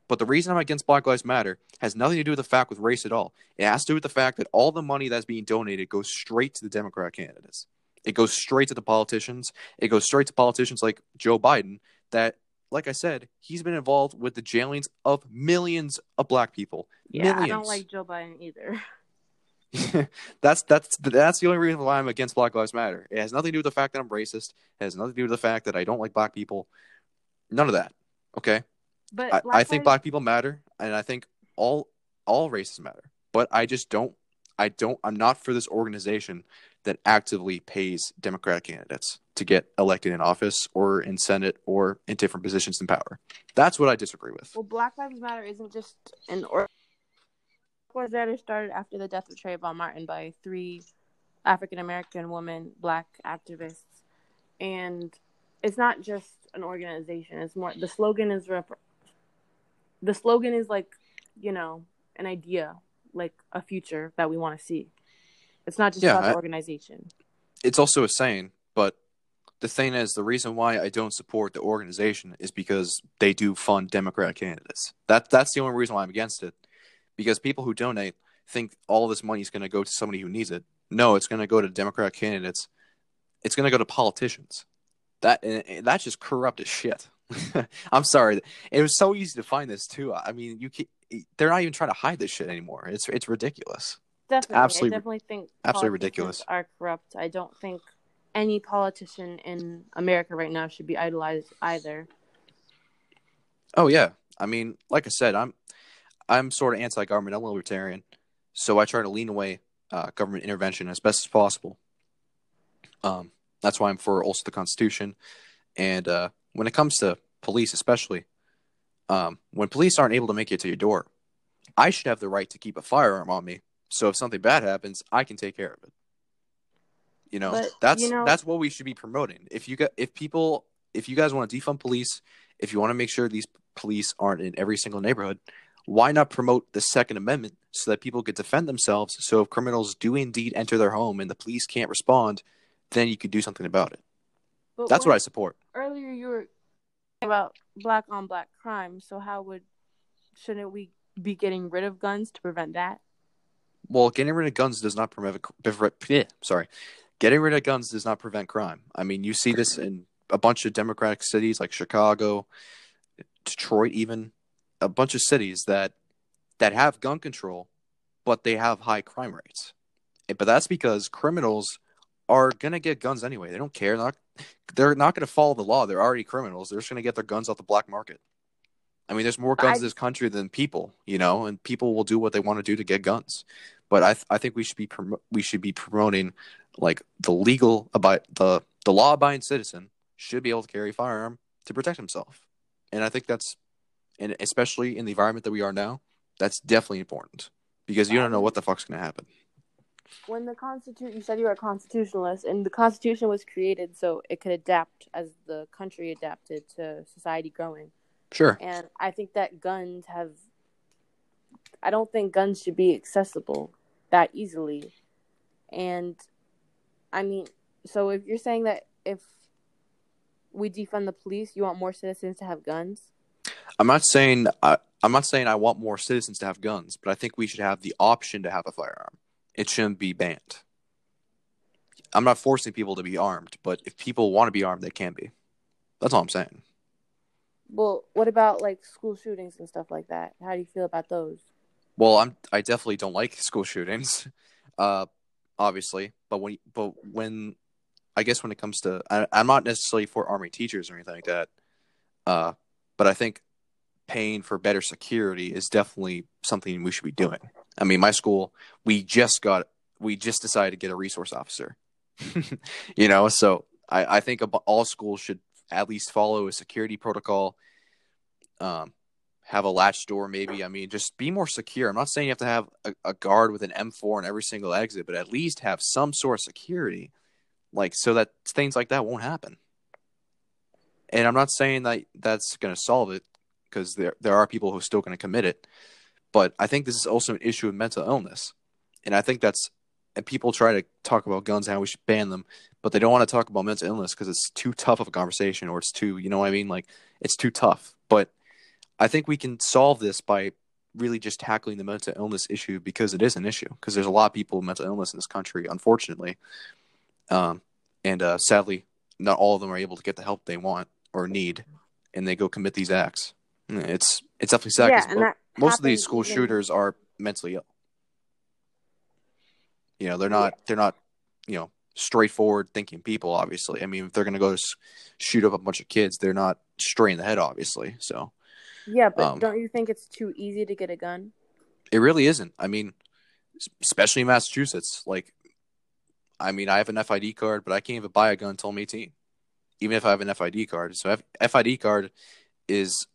But the reason I'm against Black Lives Matter has nothing to do with the fact with race at all. It has to do with the fact that all the money that's being donated goes straight to the Democrat candidates. It goes straight to the politicians. It goes straight to politicians like Joe Biden that like I said, he's been involved with the jailings of millions of black people. Yeah, millions. I don't like Joe Biden either. that's that's that's the only reason why I'm against Black Lives Matter. It has nothing to do with the fact that I'm racist. It has nothing to do with the fact that I don't like black people. None of that. Okay. But I, I think Lives- black people matter, and I think all all races matter. But I just don't. I don't. I'm not for this organization that actively pays Democratic candidates to get elected in office or in Senate or in different positions in power. That's what I disagree with. Well, Black Lives Matter isn't just an or. Black Lives Matter started after the death of Trayvon Martin by three African American women, black activists, and it's not just an organization. It's more. The slogan is rep- the slogan is like, you know, an idea, like a future that we want to see. It's not just Yeah, about the organization. it's also a saying, but the thing is, the reason why I don't support the organization is because they do fund Democratic candidates. That that's the only reason why I'm against it. Because people who donate think all this money is going to go to somebody who needs it. No, it's going to go to Democratic candidates. It's going to go to politicians. That that's just corrupt as shit. I'm sorry. It was so easy to find this too. I mean, you can, they're not even trying to hide this shit anymore. It's it's ridiculous. Definitely, absolutely- I definitely think absolutely ridiculous. Are corrupt. I don't think any politician in America right now should be idolized either. Oh yeah, I mean, like I said, I'm I'm sort of anti-government. I'm a libertarian, so I try to lean away uh, government intervention as best as possible. Um, that's why I'm for also the Constitution. And uh, when it comes to police, especially, um, when police aren't able to make it to your door, I should have the right to keep a firearm on me. So if something bad happens, I can take care of it. You know, But, that's you know- that's what we should be promoting. If you got if people if you guys want to defund police, if you want to make sure these police aren't in every single neighborhood, why not promote the Second Amendment so that people could defend themselves? So if criminals do indeed enter their home and the police can't respond, then you could do something about it. But That's what I support. earlier you were talking about black on black crime. So how would shouldn't we be getting rid of guns to prevent that? Well, getting rid of guns does not prevent. sorry, getting rid of guns does not prevent crime. I mean, you see this in a bunch of democratic cities like Chicago, Detroit, even a bunch of cities that that have gun control, but they have high crime rates. But that's because criminals are gonna get guns anyway. They don't care. They're not, they're not gonna follow the law. They're already criminals. They're just gonna get their guns off the black market. I mean, there's more guns I, in this country than people, you know, and people will do what they want to do to get guns. But I, th- I think we should be prom- we should be promoting like the legal about the the law abiding citizen should be able to carry a firearm to protect himself, and I think that's, and especially in the environment that we are now, that's definitely important because you don't know what the fuck's gonna happen. When the constitution, you said you were a constitutionalist, and the Constitution was created so it could adapt as the country adapted to society growing. Sure. And I think that guns have. I don't think guns should be accessible that easily. And I mean, so if you're saying that if we defund the police, you want more citizens to have guns? I'm not saying I, I'm not saying I want more citizens to have guns, but I think we should have the option to have a firearm. It shouldn't be banned. I'm not forcing people to be armed, but if people want to be armed, they can be. That's all I'm saying. Well, what about like school shootings and stuff like that? How do you feel about those? Well, I'm I definitely don't like school shootings, uh, obviously. But when but when I guess when it comes to I, am not necessarily for army teachers or anything like that, uh, but I think paying for better security is definitely something we should be doing. I mean, my school we just got we just decided to get a resource officer, you know. So I I think all schools should at least follow a security protocol. Um, have a latch door maybe. I mean just be more secure. I'm not saying you have to have a, a, guard with an m4 on every single exit but at least have some sort of security like so that things like that won't happen. And i'm not saying that that's going to solve it because there, there are people who are still going to commit it but i think this is also an issue of mental illness. And i think that's and people try to talk about guns and how we should ban them but they don't want to talk about mental illness because it's too tough of a conversation or it's too you know what i mean? Like it's too tough. But I think we can solve this by really just tackling the mental illness issue because it is an issue because there's a lot of people with mental illness in this country, unfortunately, um, and uh, sadly, not all of them are able to get the help they want or need, and they go commit these acts. It's it's definitely sad because yeah, most of these school shooters are mentally ill. You know, they're not yeah. they're not you know straightforward thinking people. Obviously, I mean, if they're going to go shoot up a bunch of kids, they're not straight in the head, obviously. So yeah, but um, don't you think it's too easy to get a gun? It really isn't. I mean, especially in Massachusetts. Like, I mean, I have an FID card, but I can't even buy a gun until I'm 18, even if I have an FID card. So, F- FID card is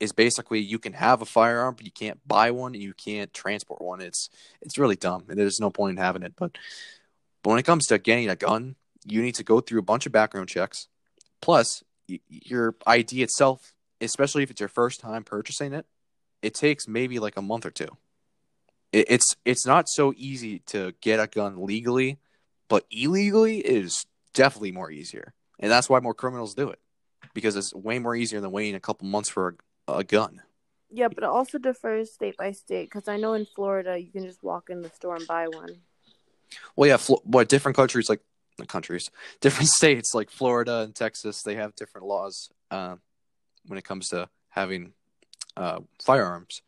is basically you can have a firearm, but you can't buy one and you can't transport one. It's it's really dumb, and there's no point in having it. But but when it comes to getting a gun, you need to go through a bunch of background checks. Plus, y- your ID itself especially if it's your first time purchasing it, it takes maybe like a month or two. It, it's it's not so easy to get a gun legally, but illegally is definitely more easier, and that's why more criminals do it because it's way more easier than waiting a couple months for a, a gun. Yeah, but it also differs state by state because I know in Florida you can just walk in the store and buy one. Well, yeah, Flo- what different countries like countries, different states like Florida and Texas, they have different laws. Uh, when it comes to having uh, firearms.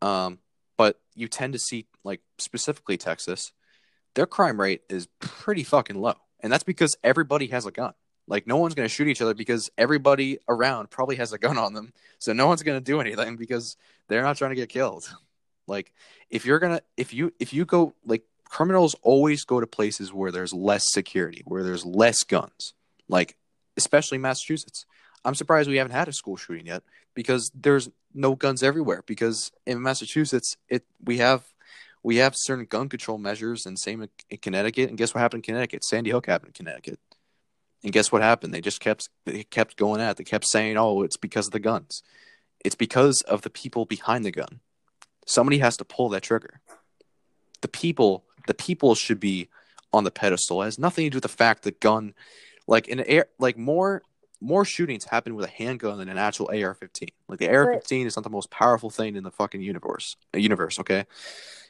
Um, but you tend to see, like specifically Texas, their crime rate is pretty fucking low, and that's because everybody has a gun. Like no one's gonna shoot each other because everybody around probably has a gun on them, so no one's gonna do anything because they're not trying to get killed. Like if you're gonna, if you if you go like criminals always go to places where there's less security, where there's less guns. Like especially Massachusetts. I'm surprised we haven't had a school shooting yet because there's no guns everywhere. Because in Massachusetts, it we have we have certain gun control measures, and same in, Connecticut. And guess what happened in Connecticut? Sandy Hook happened in Connecticut. And guess what happened? They just kept they kept going at. It. They kept saying, "Oh, it's because of the guns." It's because of the people behind the gun. Somebody has to pull that trigger. The people, the people should be on the pedestal. It has nothing to do with the fact that gun, like in air, like more more shootings happen with a handgun than an actual AR-15. Like the AR-15 is not the most powerful thing in the fucking universe. uh, Universe, okay?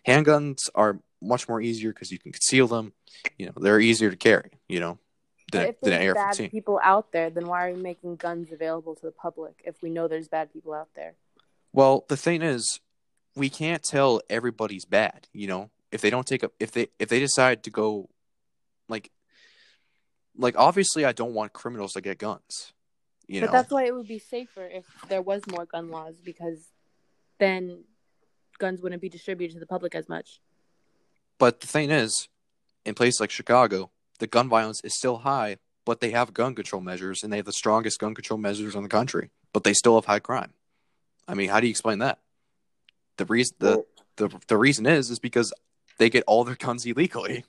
Handguns are much more easier because you can conceal them. You know, they're easier to carry. You know, But than, if there's AR-15. bad people out there, then why are we making guns available to the public if we know there's bad people out there? Well, the thing is, we can't tell everybody's bad. You know, if they don't take up, if they if they decide to go, like, like obviously, I don't want criminals to get guns. You but know, that's why it would be safer if there was more gun laws because then guns wouldn't be distributed to the public as much. but the thing is, in places like Chicago, the gun violence is still high, but they have gun control measures and they have the strongest gun control measures in the country, but they still have high crime. I mean, how do you explain that? The reason the Well, the the reason is is because they get all their guns illegally,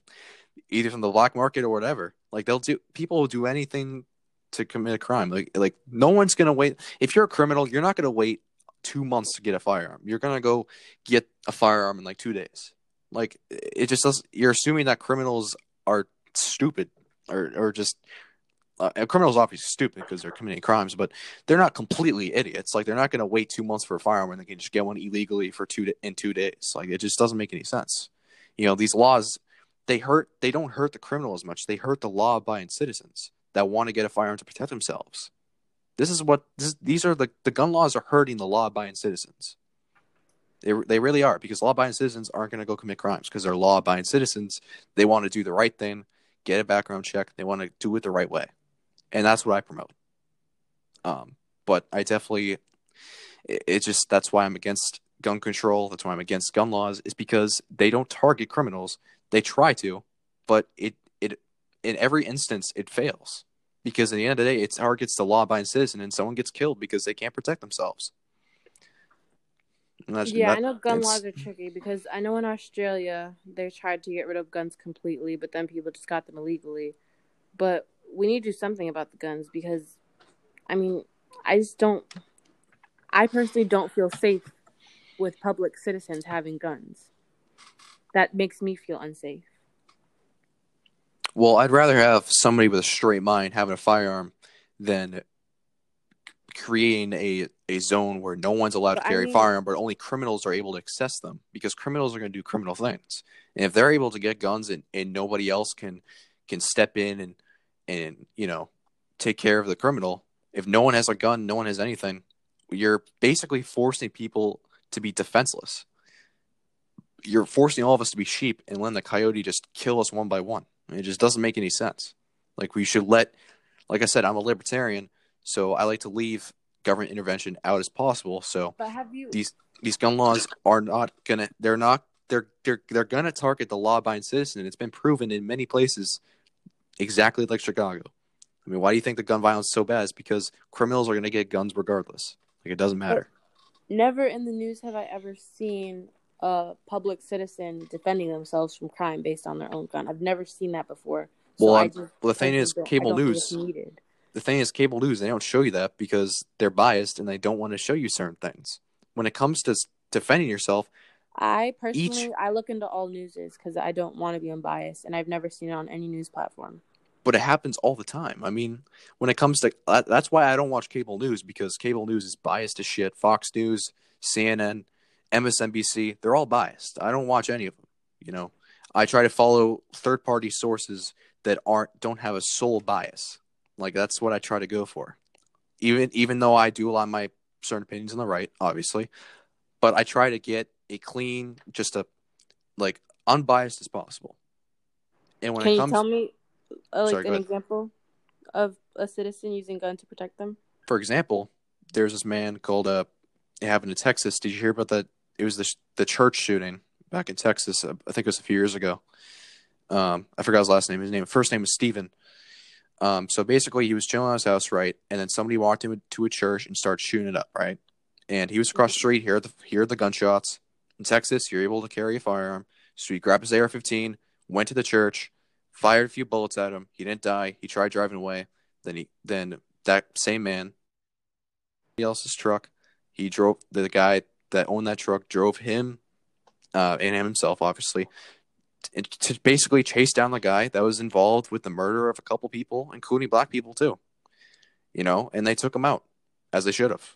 either from the black market or whatever. Like they'll do people will do anything to commit a crime. Like like no one's gonna wait. If you're a criminal, you're not gonna wait two months to get a firearm. You're gonna go get a firearm in like two days. Like it just does. You're assuming that criminals are stupid or or just. Uh, criminals obviously stupid because they're committing crimes, but they're not completely idiots. Like they're not going to wait two months for a firearm when they can just get one illegally for two in two days. Like it just doesn't make any sense. You know, these laws they hurt. They don't hurt the criminal as much. They hurt the law-abiding citizens that want to get a firearm to protect themselves. This is what this, these are the the gun laws are hurting the law-abiding citizens. They they really are because law-abiding citizens aren't going to go commit crimes because they're law-abiding citizens. They want to do the right thing, get a background check. They want to do it the right way, and that's what I promote. Um, but I definitely, it, it just that's why I'm against gun control. That's why I'm against gun laws. Is because they don't target criminals. They try to, but it it in every instance it fails because at the end of the day it's how it targets the law-abiding citizen and someone gets killed because they can't protect themselves. Yeah, that- I know gun laws are tricky because I know in Australia they tried to get rid of guns completely, but then people just got them illegally. But we need to do something about the guns because, I mean, I just don't. I personally don't feel safe with public citizens having guns. That makes me feel unsafe. Well, I'd rather have somebody with a straight mind having a firearm than creating a, a zone where no one's allowed But to I carry mean- a firearm, but only criminals are able to access them because criminals are going to do criminal things. And if they're able to get guns and, and nobody else can can step in and and you know take care of the criminal, if no one has a gun, no one has anything, you're basically forcing people to be defenseless. You're forcing all of us to be sheep and letting the coyote just kill us one by one. It just doesn't make any sense. Like we should let, like I said, I'm a libertarian, so I like to leave government intervention out as possible. So But have you? these these gun laws are not gonna, they're not, they're they're they're gonna target the law-abiding citizen. It's been proven in many places, exactly like Chicago. I mean, why do you think the gun violence is so bad? It's because criminals are gonna get guns regardless. Like it doesn't matter. Never in the news have I ever seen a public citizen defending themselves from crime based on their own gun. I've never seen that before. So Well, just well, the thing is, cable news. the thing is cable news they don't show you that because they're biased and they don't want to show you certain things when it comes to defending yourself I personally, I look into all newses because I don't want to be unbiased, and I've never seen it on any news platform. but it happens all the time i mean when it comes to uh, that's why i don't watch cable news because cable news is biased as shit fox news cnn msnbc they're all biased i don't watch any of them you know i try to follow third party sources that aren't don't have a sole bias like that's what i try to go for even even though i do align my certain opinions on the right obviously but i try to get a clean just a like unbiased as possible and when Can it you tell me, uh, like, Sorry, an example of a citizen using gun to protect them? for example, there's this man called uh, it happened in Texas. Did you hear about that? It was the the church shooting back in Texas. Uh, I think it was a few years ago. Um, I forgot his last name. His name, first name was Stephen. Um, so basically, he was chilling at his house, right? And then somebody walked him into a church and started shooting it up, right? And he was across the street. Here, the here are the gunshots. In Texas, you're able to carry a firearm. So he grabbed his AR-15, went to the church, fired a few bullets at him. He didn't die. He tried driving away. Then he then that same man else's truck. He drove the guy that owned that truck drove him uh, and him himself, obviously, to, to basically chase down the guy that was involved with the murder of a couple people, including black people too. you know, and they took him out as they should have.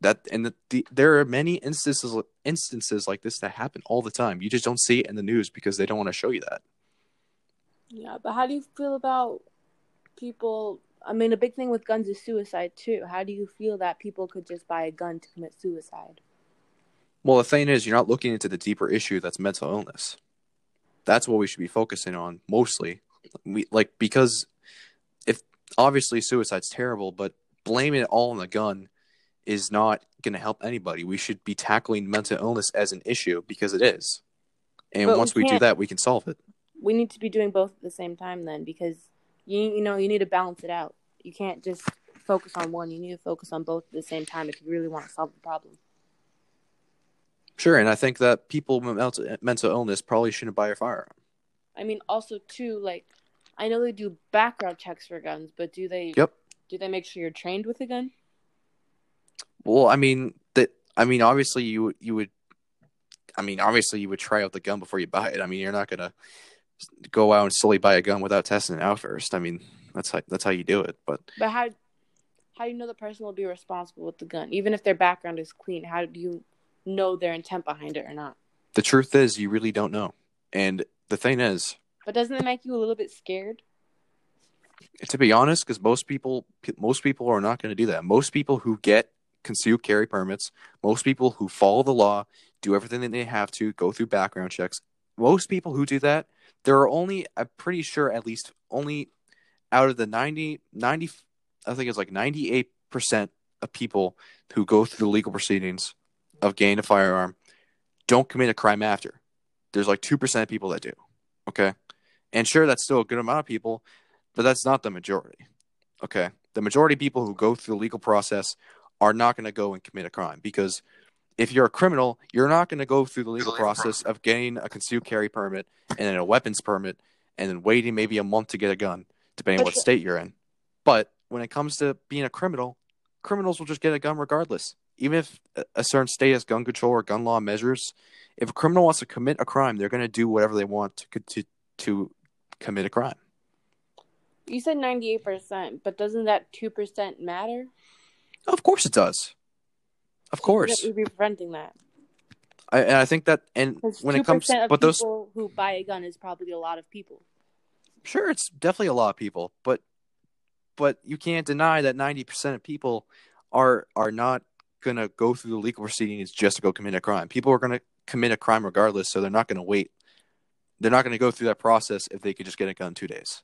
That and the, the, there are many instances instances like this that happen all the time. You just don't see it in the news because they don't want to show you that. Yeah, but how do you feel about people? I mean, a big thing with guns is suicide too. How do you feel that people could just buy a gun to commit suicide? Well, the thing is, you're not looking into the deeper issue that's mental illness. That's what we should be focusing on mostly. We like because if obviously suicide's terrible, but blaming it all on the gun is not going to help anybody. We should be tackling mental illness as an issue because it is. And but once we, we do that, we can solve it. We need to be doing both at the same time then because you you know, you need to balance it out. You can't just focus on one. You need to focus on both at the same time if you really want to solve the problem. Sure, and I think that people with mental illness probably shouldn't buy a firearm. I mean, also too, like I know they do background checks for guns, but do they? Yep. Do they make sure you're trained with a gun? Well, I mean that. I mean, obviously you you would. I mean, obviously you would try out the gun before you buy it. I mean, you're not gonna go out and slowly buy a gun without testing it out first. I mean, that's how that's how you do it. But but how how do you know the person will be responsible with the gun, even if their background is clean? How do you know their intent behind it or not? The truth is, you really don't know. And the thing is, but doesn't it make you a little bit scared? To be honest, because most people most people are not going to do that. Most people who get concealed carry permits. Most people who follow the law, do everything that they have to, go through background checks. Most people who do that, there are only, I'm pretty sure, at least only out of the 90, 90 I think it's like 98% of people who go through the legal proceedings of gaining a firearm don't commit a crime after. There's like 2% of people that do. Okay. And sure, that's still a good amount of people, but that's not the majority. Okay. The majority of people who go through the legal process are not going to go and commit a crime because if you're a criminal, you're not going to go through the legal process of getting a concealed carry permit and then a weapons permit and then waiting maybe a month to get a gun, depending on what state you're in. But when it comes to being a criminal, criminals will just get a gun regardless. Even if a certain state has gun control or gun law measures, if a criminal wants to commit a crime, they're going to do whatever they want to to, to commit a crime. You said 98%, but doesn't that 2% matter? Of course it does. Of course. We'd be preventing that. I, and I think that, and when it comes, but those who buy a gun is probably a lot of people. Sure, it's definitely a lot of people, but but you can't deny that ninety percent of people are are not gonna go through the legal proceedings just to go commit a crime. People are gonna commit a crime regardless, so they're not gonna wait. They're not gonna go through that process if they could just get a gun in two days.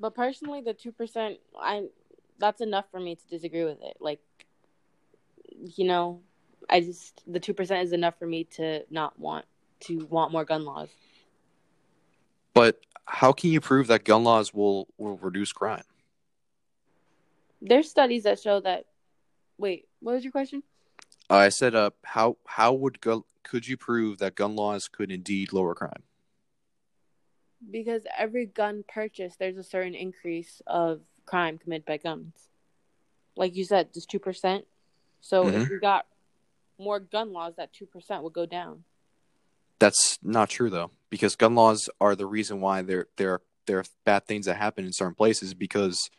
But personally, the two percent, I that's enough for me to disagree with it. Like, you know, I just the two percent is enough for me to not want to want more gun laws. But how can you prove that gun laws will will reduce crime? There's studies that show that. Wait, what was your question? Uh, I said, uh, how how would go, could you prove that gun laws could indeed lower crime? Because every gun purchase, there's a certain increase of crime committed by guns. Like you said, just two percent. So mm-hmm. if we got more gun laws, that two percent would go down. That's not true though, because gun laws are the reason why there there there are bad things that happen in certain places because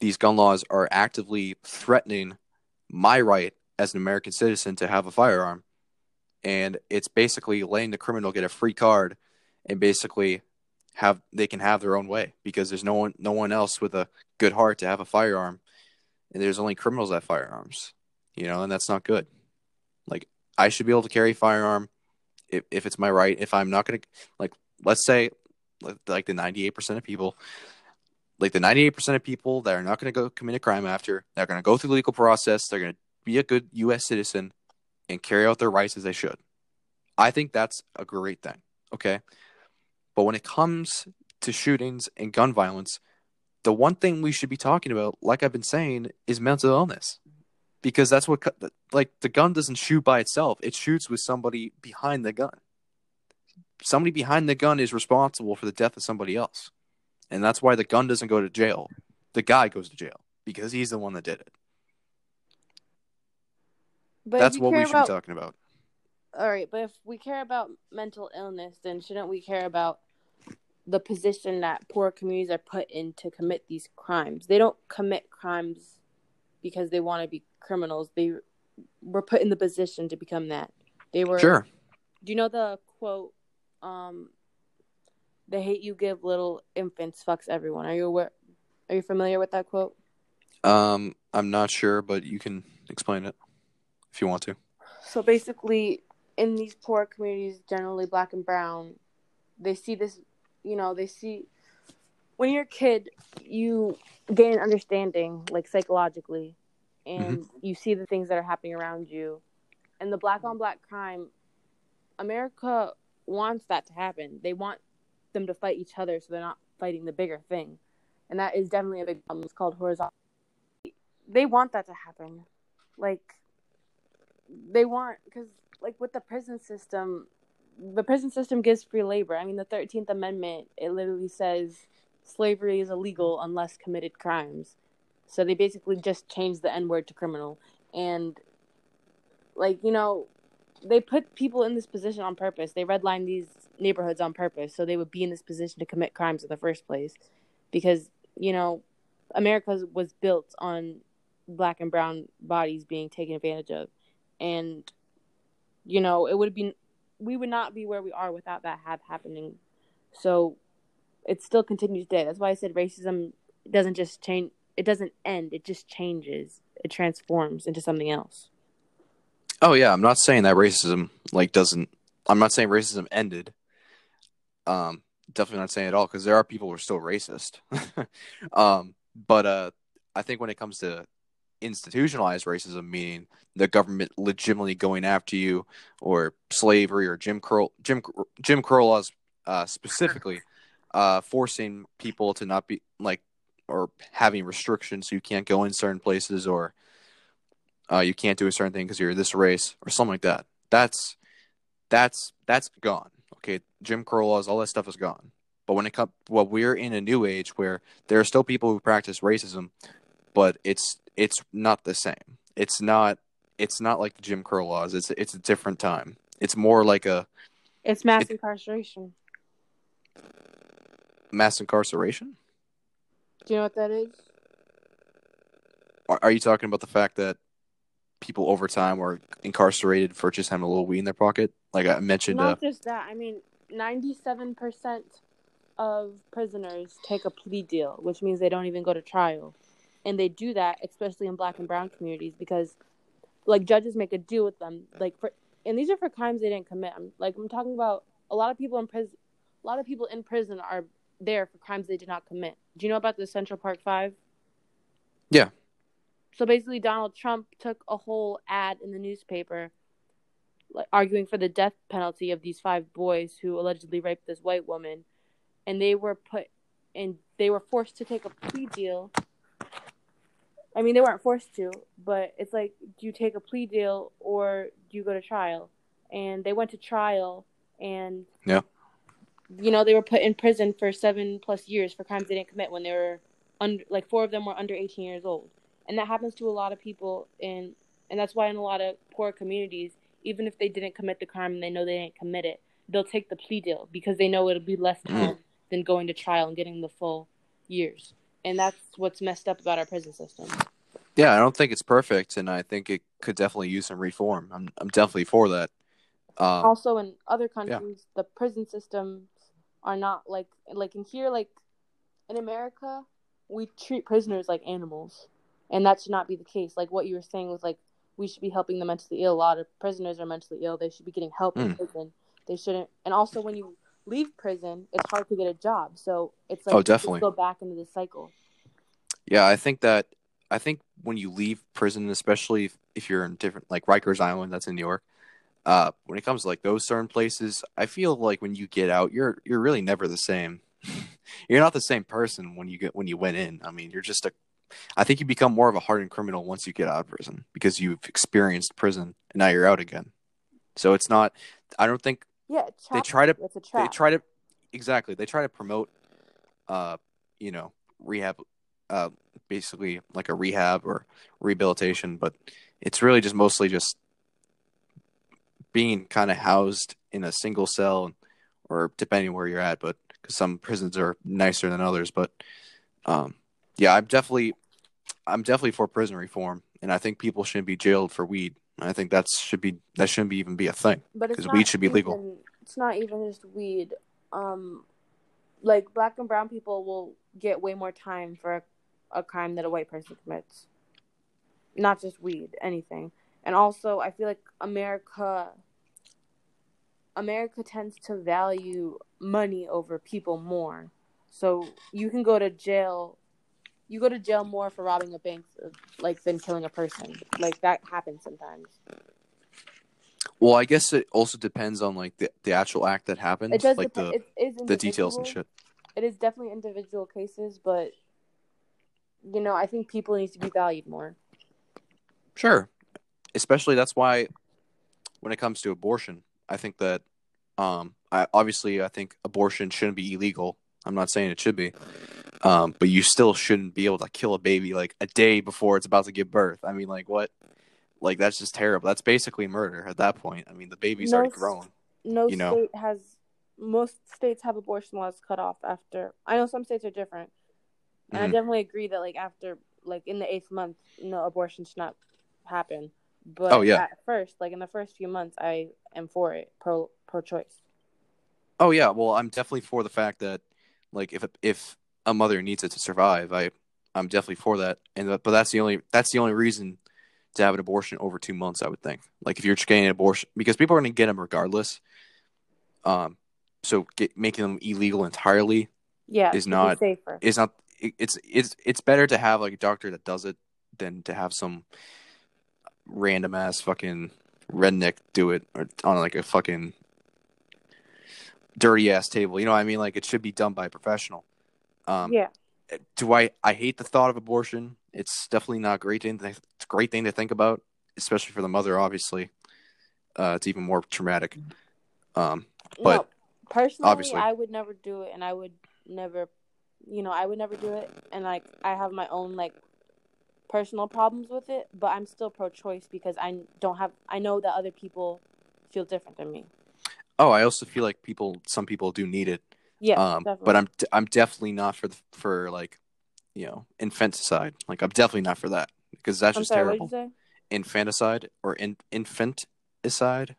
these gun laws are actively threatening my right as an American citizen to have a firearm. And it's basically letting the criminal get a free card and basically have they can have their own way because there's no one no one else with a good heart to have a firearm. And there's only criminals that firearms you know and that's not good. Like i should be able to carry firearm if, if it's my right. If i'm not to like let's say like the 98% of people like the 98% of people that are not going to go commit a crime after they're going to go through the legal process they're going to be a good us citizen and carry out their rights as they should i think that's a great thing okay but when it comes to shootings and gun violence, the one thing we should be talking about, like I've been saying, is mental illness. Because that's what, like, the gun doesn't shoot by itself, it shoots with somebody behind the gun. Somebody behind the gun is responsible for the death of somebody else. And that's why the gun doesn't go to jail. The guy goes to jail because he's the one that did it. But that's what we should about, be talking about. All right, but if we care about mental illness, then shouldn't we care about the position that poor communities are put in to commit these crimes. They don't commit crimes because they want to be criminals. They were put in the position to become that. They were Sure. Do you know the quote um the hate you give little infants fucks everyone. Are you aware are you familiar with that quote? Um, I'm not sure, but you can explain it if you want to. So basically, in these poor communities, generally black and brown, they see this, you know, they see when you're a kid, you gain understanding, like psychologically, and you see the things that are happening around you. And the black on black crime, America wants that to happen. They want them to fight each other so they're not fighting the bigger thing. And that is definitely a big problem. It's called horizontal. They want that to happen. Like, they want because like with the prison system the prison system gives free labor i mean the 13th amendment it literally says slavery is illegal unless committed crimes so they basically just changed the n word to criminal and like you know they put people in this position on purpose they redline these neighborhoods on purpose so they would be in this position to commit crimes in the first place. Because you know america was built on black and brown bodies being taken advantage of. And you know it would be we would not be where we are without that have happening. So it still continues today that's why i said racism doesn't just change it doesn't end it just changes. It transforms into something else. Oh yeah, I'm not saying that racism like doesn't. I'm not saying racism ended. Um, definitely not saying it all because there are people who are still racist. um, but uh, I think when it comes to institutionalized racism, meaning the government legitimately going after you, or slavery, or Jim Crow, Jim Jim Crow laws uh, specifically, uh, forcing people to not be like or having restrictions so you can't go in certain places or uh, you can't do a certain thing because you're this race or something like that. That's that's that's gone. Okay, Jim Crow laws, all that stuff is gone. But when it comes, well, we're in a new age where there are still people who practice racism, but it's it's not the same. It's not it's not like the Jim Crow laws. It's it's a different time. It's more like a it's mass It- incarceration mass incarceration. do you know what that is Are, are you talking about the fact that people over time are incarcerated for just having a little weed in their pocket? Like I mentioned, uh, Not just that. I mean, ninety-seven percent of prisoners take a plea deal, which means they don't even go to trial, and they do that especially in Black and Brown communities because, like, judges make a deal with them, like for, and these are for crimes they didn't commit. I'm, like I'm talking about a lot of people in prison. A lot of people in prison are there for crimes they did not commit. Do you know about the Central Park Five? Yeah. So basically, Donald Trump took a whole ad in the newspaper arguing for the death penalty of these five boys who allegedly raped this white woman. And they were put and they were forced to take a plea deal. I mean they weren't forced to but it's like do you take a plea deal or do you go to trial? And they went to trial and Yeah. you know they were put in prison for seven plus years for crimes they didn't commit when they were under like four of them were under 18 years old. And that happens to a lot of people in and that's why in a lot of poor communities even if they didn't commit the crime and they know they didn't commit it they'll take the plea deal because they know it'll be less time than going to trial and getting the full years. And that's what's messed up about our prison system. Yeah, I don't think it's perfect, and I think it could definitely use some reform. I'm I'm definitely for that. Um, also in other countries the prison systems are not like like in here like in america we treat prisoners like animals and that should not be the case. Like what you were saying was like we should be helping the mentally ill a lot of prisoners are mentally ill they should be getting help in Mm. prison they shouldn't and also when you leave prison it's hard to get a job so it's like Oh, you definitely. go back into the cycle Yeah, I think that I think when you leave prison, especially if, if you're in different like Rikers Island, that's in New York. Uh, when it comes to like those certain places, I feel like when you get out, you're you're really never the same. you're not the same person when you get when you went in. I mean, you're just a. I think you become more of a hardened criminal once you get out of prison because you've experienced prison and now you're out again. So it's not. I don't think yeah They try to- it's a trap. they try to exactly they try to promote uh you know rehab uh basically like a rehab or rehabilitation but it's really just mostly just being kind of housed in a single cell or depending where you're at but because some prisons are nicer than others. But um, yeah, I'm definitely I'm definitely for prison reform, and I think people shouldn't be jailed for weed. I think that should be that shouldn't be even be a thing. Because weed should be even, legal. It's not even just weed. Um, like black and brown people will get way more time for a, a crime that a white person commits. Not just weed, anything. And also, I feel like America America tends to value money over people more. So you can go to jail. You go to jail more for robbing a bank, like than killing a person. Like that happens sometimes. Well, I guess it also depends on like the, the actual act that happens, It does like depend. the it is the details and individual. shit. It is definitely individual cases, but you know, I think people need to be valued more. Sure. Especially that's why when it comes to abortion, I think that um I obviously I think abortion shouldn't be illegal. I'm not saying it should be. Um, but you still shouldn't be able to kill a baby like a day before it's about to give birth. I mean like what like that's just terrible. That's basically murder at that point. I mean the baby's No already grown. No You know. state has. Most states have abortion laws cut off after. I know some states are different, and I Mhm. definitely agree that like after like in the eighth month, no abortion should not happen. But Oh, yeah. at first, like in the first few months, I am for it, pro pro choice. Oh yeah, well I'm definitely for the fact that like if if a mother needs it to survive, I I'm definitely for that. And but that's the only that's the only reason to have an abortion over 2 months, I would think. Like if you're just getting an abortion because people are going to get them regardless. Um so get, making them illegal entirely Yeah, Is not- safer. is not it, it's it's it's better to have like a doctor that does it than to have some random ass fucking redneck do it or on like a fucking dirty ass table. You know what I mean? Like it should be done by a professional. Um, yeah, Do I? I hate the thought of abortion. It's definitely not a great thing. To, it's a great thing to think about, especially for the mother. Obviously, uh, it's even more traumatic. Um, but no, personally, obviously- I would never do it, and I would never, you know, I would never do it, and like I have my own like personal problems with it, but I'm still pro-choice because I don't have. I know that other people feel different than me. oh, I also feel like people, some people do need it. Yeah, um, definitely. but I'm I'm definitely not for the for like, you know, infanticide. Like I'm definitely not for that because that's I'm just sorry. terrible. What did you say? Infanticide or in, infanticide.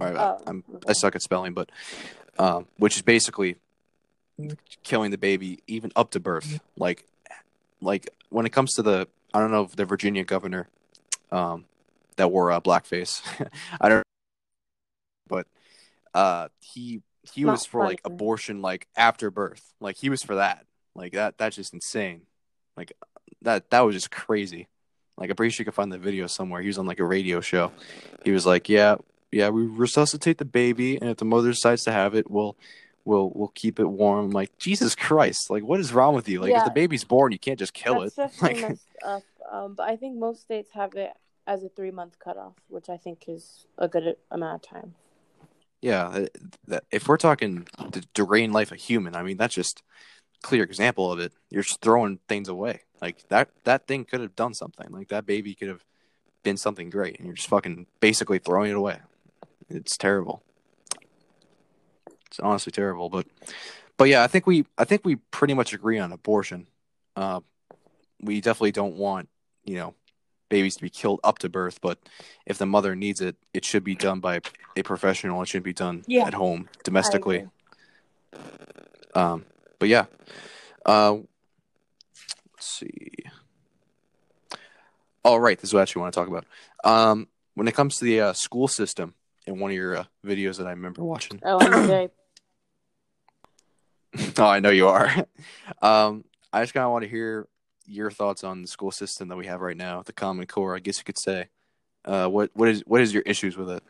All right, Oh, I'm I suck at spelling, but um, which is basically killing the baby even up to birth. Like, like when it comes to the I don't know if the Virginia governor, um, that wore uh, blackface. I don't, but uh, he he Not was for like abortion like after birth. Like he was for that. Like that that's just insane. Like that that was just crazy. Like I'm pretty sure you can find the video somewhere. He was on like a radio show. He was like, "Yeah, yeah, we resuscitate the baby, and if the mother decides to have it, we'll we'll we'll keep it warm." Like Jesus Christ! Like what is wrong with you? Like if the baby's born, you can't just kill That's it. Like up. Um, but I think most states have it as a three-month cutoff, which I think is a good amount of time. Yeah, that, that, if we're talking to drain life of human, I mean that's just clear example of it. You're just throwing things away. Like that that thing could have done something. Like that baby could have been something great, and you're just fucking basically throwing it away. It's terrible. It's honestly terrible, but but yeah, I think we I think we pretty much agree on abortion. Uh, we definitely don't want you know babies to be killed up to birth, but if the mother needs it, it should be done by a professional. It shouldn't be done Yeah. at home domestically. Um, but yeah, uh, let's see. All right, this is what I actually want to talk about. Um, when it comes to the uh, school system, in one of your uh, videos that I remember watching. Oh, I'm oh, I know you are. um, I just kind of want to hear your thoughts on the school system that we have right now, the Common Core. I guess you could say. Uh, what what is what is your issues with it?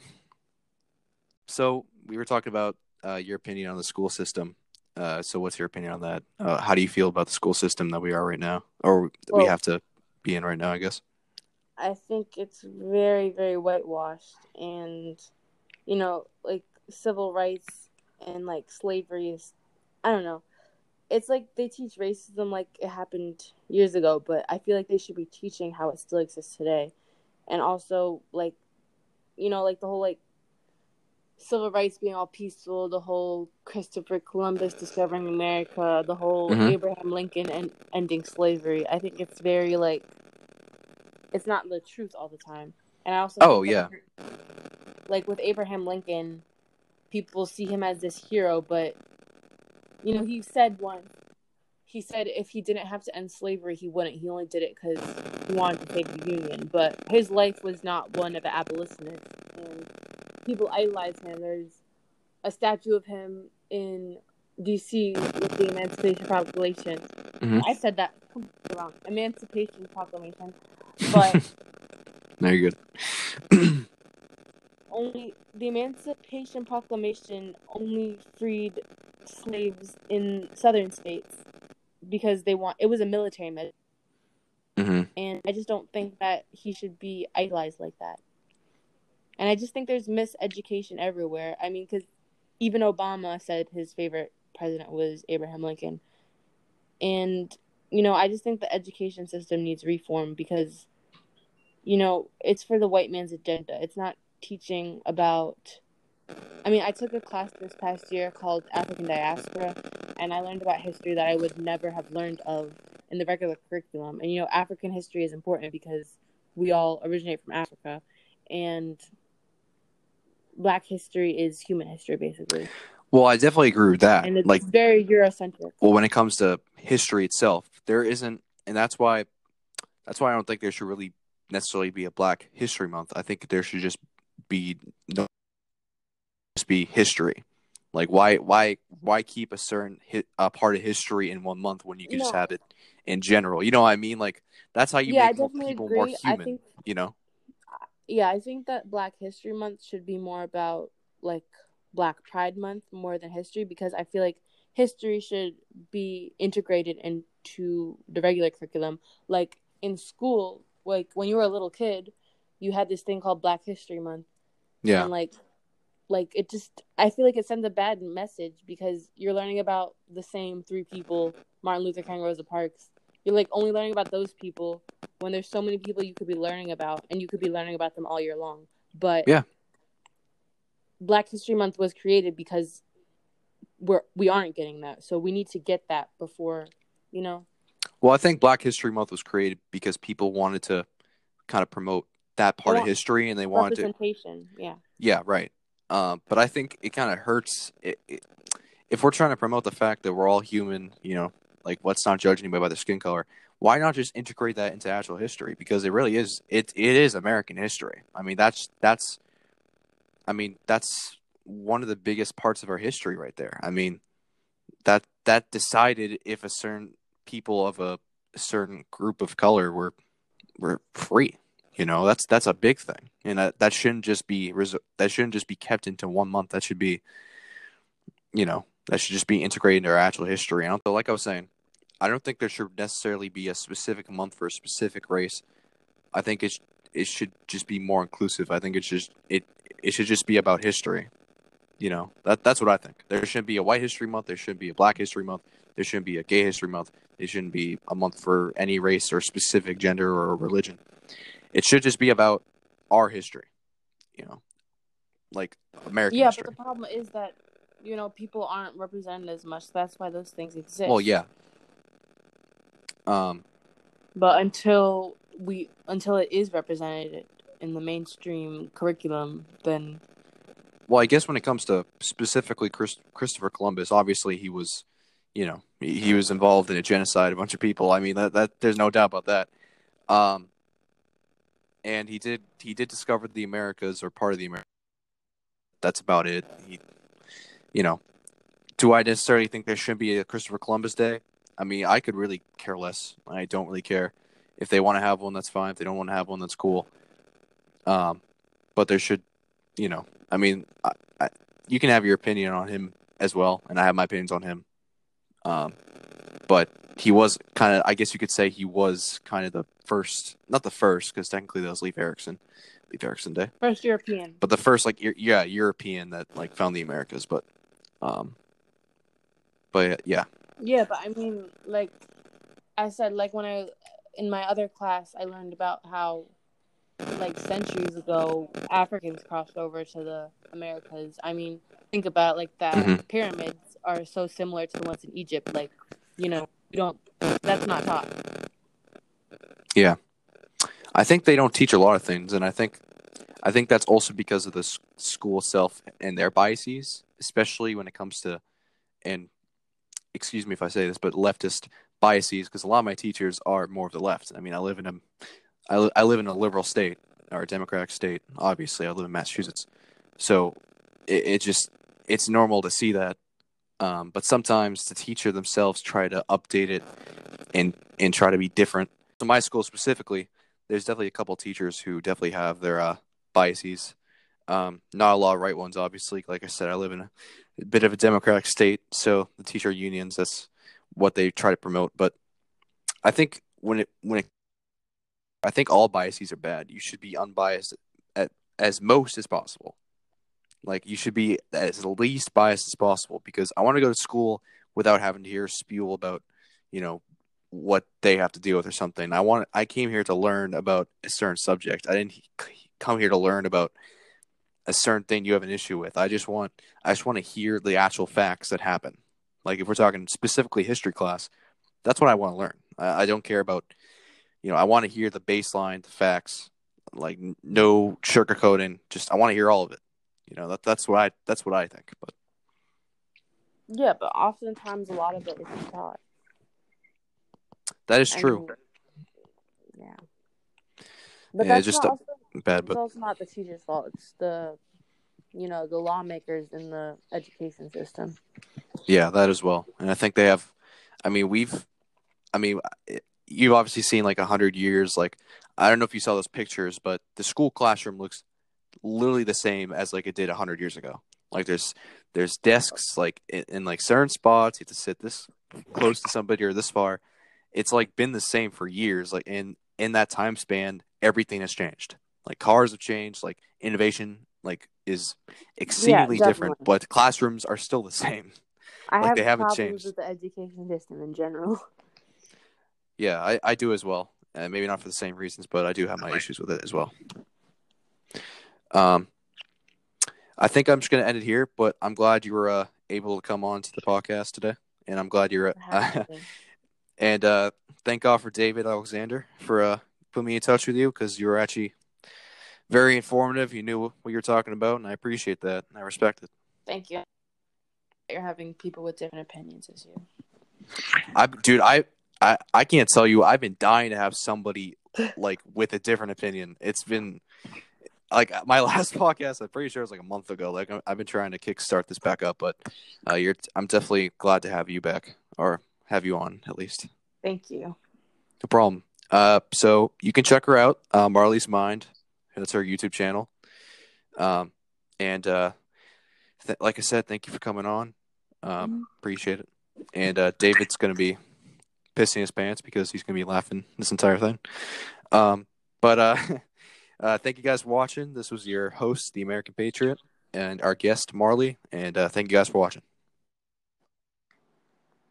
So we were talking about uh, your opinion on the school system. Uh, so what's your opinion on that? Uh, how do you feel about the school system that we are right now, or that we have to be in right now? I guess. I think it's very, very whitewashed, and you know, like civil rights and like slavery is, I don't know. It's like they teach racism like it happened years ago, but I feel like they should be teaching how it still exists today, and also like, you know, like the whole like civil rights being all peaceful, the whole Christopher Columbus discovering America, the whole Mhm. Abraham Lincoln and ending slavery. I think it's very like it's not the truth all the time. And I also Oh, think that- like with Abraham Lincoln, people see him as this hero, but you know, he said once he said if he didn't have to end slavery, he wouldn't. He only did it because he wanted to save the Union. But his life was not one of an abolitionist, and people idolize him. There's a statue of him in D.C. with the Emancipation Proclamation. Mhm. I said that completely wrong. Emancipation Proclamation, but No, you're good. only the Emancipation Proclamation only freed slaves in southern states because they want it was a military measure. hmm and I just don't think that he should be idolized like that. And I just think there's miseducation everywhere. I mean, because even Obama said his favorite president was Abraham Lincoln, and you know, I just think the education system needs reform because, you know, it's for the white man's agenda. It's not teaching about. I mean, I took a class this past year called African Diaspora, and I learned about history that I would never have learned of in the regular curriculum. And you know, African history is important because we all originate from Africa, and Black history is human history, basically, Well, I definitely agree with that. and it's Like, very Eurocentric. well, when it comes to history itself, there isn't, and that's why, that's why I don't think there should really necessarily be a Black History Month. I think there should just be no, just be history. Like, why, why, why keep a certain hit, a part of history in one month when you can just have it in general? You know what I mean? Like, that's how you yeah, make more people agree. more human. think, You know? yeah, I think that Black History Month should be more about like Black Pride Month more than history because I feel like history should be integrated into the regular curriculum. Like in school, like when you were a little kid, you had this thing called Black History Month. Yeah. and like like it just i feel like it sends a bad message because you're learning about the same three people martin luther king rosa parks. You're like only learning about those people when there's so many people you could be learning about and you could be learning about them all year long. But Yeah. black history month was created because we're we aren't getting that. So we need to get that before you know? Well, I think Black History Month was created because people wanted to kind of promote that part of history, and they wanted to yeah. Yeah, right. Um, but I think it kind of hurts it, it, if we're trying to promote the fact that we're all human. You know, like let's not judge anybody by their skin color. Why not just integrate that into actual history? Because it really is. It it is American history. I mean, that's that's. I mean, that's one of the biggest parts of our history right there. I mean, that that decided if a certain people of a certain group of color were were free. You know, that's that's a big thing, and that, that shouldn't just be that shouldn't just be kept into one month. That should be, you know, that should just be integrated into our actual history. And like I was saying, I don't think there should necessarily be a specific month for a specific race. I think it's it should just be more inclusive. I think it's just it it should just be about history. You know, that that's what I think. There shouldn't be a white history month. There shouldn't be a black history month. There shouldn't be a gay history month. There shouldn't be a month for any race or specific gender or religion. It should just be about our history. You know, like American yeah history. but the problem is that you know people aren't represented as much that's why those things exist Well, yeah. Um, but until we until it is represented in the mainstream curriculum then well, I guess when it comes to specifically Chris, Christopher Columbus, obviously he was, you know, he, he was involved in a genocide, a bunch of people. I mean, that, that there's no doubt about that. Um, and he did he did discover the Americas or part of the Americas. That's about it. He, you know, do I necessarily think there should be a Christopher Columbus Day? I mean, I could really care less. I don't really care. If they want to have one, that's fine. If they don't want to have one, that's cool. Um, but there should, you know, I mean, I, I, you can have your opinion on him as well, and I have my opinions on him. Um, but he was kind of, I guess you could say, he was kind of the first, not the first, because technically that was Leif Erikson, Leif Erikson Day, first european but the first, like, yeah, European that like found the Americas. But, um, but yeah, yeah but i mean like i said like when i in my other class i learned about how like centuries ago, Africans crossed over to the Americas. I mean, think about like that. Mhm. Pyramids are so similar to the ones in Egypt. Like, you know, you don't. That's not taught. Yeah, I think they don't teach a lot of things, and I think I think that's also because of the school itself and their biases, especially when it comes to and excuse me if I say this, but leftist biases. Because a lot of my teachers are more of the left. I mean, I live in a I live in a liberal state or a democratic state. Obviously, I live in Massachusetts, so it, it just it's normal to see that. Um, but sometimes the teacher themselves try to update it and and try to be different. So my school specifically, there's definitely a couple teachers who definitely have their uh, biases. Um, not a lot of right ones, obviously. Like I said, I live in a, a bit of a democratic state, so the teacher unions that's what they try to promote. But I think when it when it, I think all biases are bad. You should be unbiased at as most as possible. Like you should be as least biased as possible because I want to go to school without having to hear spew about, you know, what they have to deal with or something. I want I came here to learn about a certain subject. I didn't come here to learn about a certain thing you have an issue with. I just want I just want to hear the actual facts that happen. Like if we're talking specifically history class, that's what I want to learn. I, I don't care about you know, I want to hear the baseline, the facts, like no sugarcoating. Just I want to hear all of it. You know, that that's what I that's what I think. But Yeah, but oftentimes a lot of it isn't taught. that is true. mean, yeah. But Yeah, that's just not also, Bad, it's but also not the teacher's fault. It's the, you know, the lawmakers in the education system. Yeah, that as well. And I think they have. I mean, we've. I mean, you've obviously seen like a hundred years. Like, I don't know if you saw those pictures, but the school classroom looks literally the same as like it did a hundred years ago. Like, there's there's desks like in, in like certain spots. You have to sit this close to somebody or this far. It's like been the same for years. Like in in that time span, everything has changed. Like cars have changed. Like innovation like is exceedingly different, but classrooms are still the same. I Like, have they haven't problems changed. with the education system in general. Yeah, I, I do as well. Uh, maybe not for the same reasons, but I do have my issues with it as well. Um, I think I'm just going to end it here, but I'm glad you were uh, able to come on to the podcast today, and I'm glad you're. Uh, and uh, thank God for David Alexander for uh, putting me in touch with you because you were actually very informative. You knew what you were talking about, and I appreciate that. And I respect it. Thank you. You're having people with different opinions as you. I, dude, I, I, I can't tell you. I've been dying to have somebody like with a different opinion. It's been like my last podcast. I'm pretty sure it was like a month ago. Like I've been trying to kickstart this back up, but uh, you're. I'm definitely glad to have you back or have you on at least. Thank you. No problem. Uh, so you can check her out, uh, Marley's Mind. That's her YouTube channel. Um, and uh, th- like I said, thank you for coming on. Um, appreciate it. And uh, David's going to be pissing his pants because he's going to be laughing this entire thing. Um, but uh, uh, thank you guys for watching. This was your host, the American Patriot, and our guest, Marley. And uh, thank you guys for watching.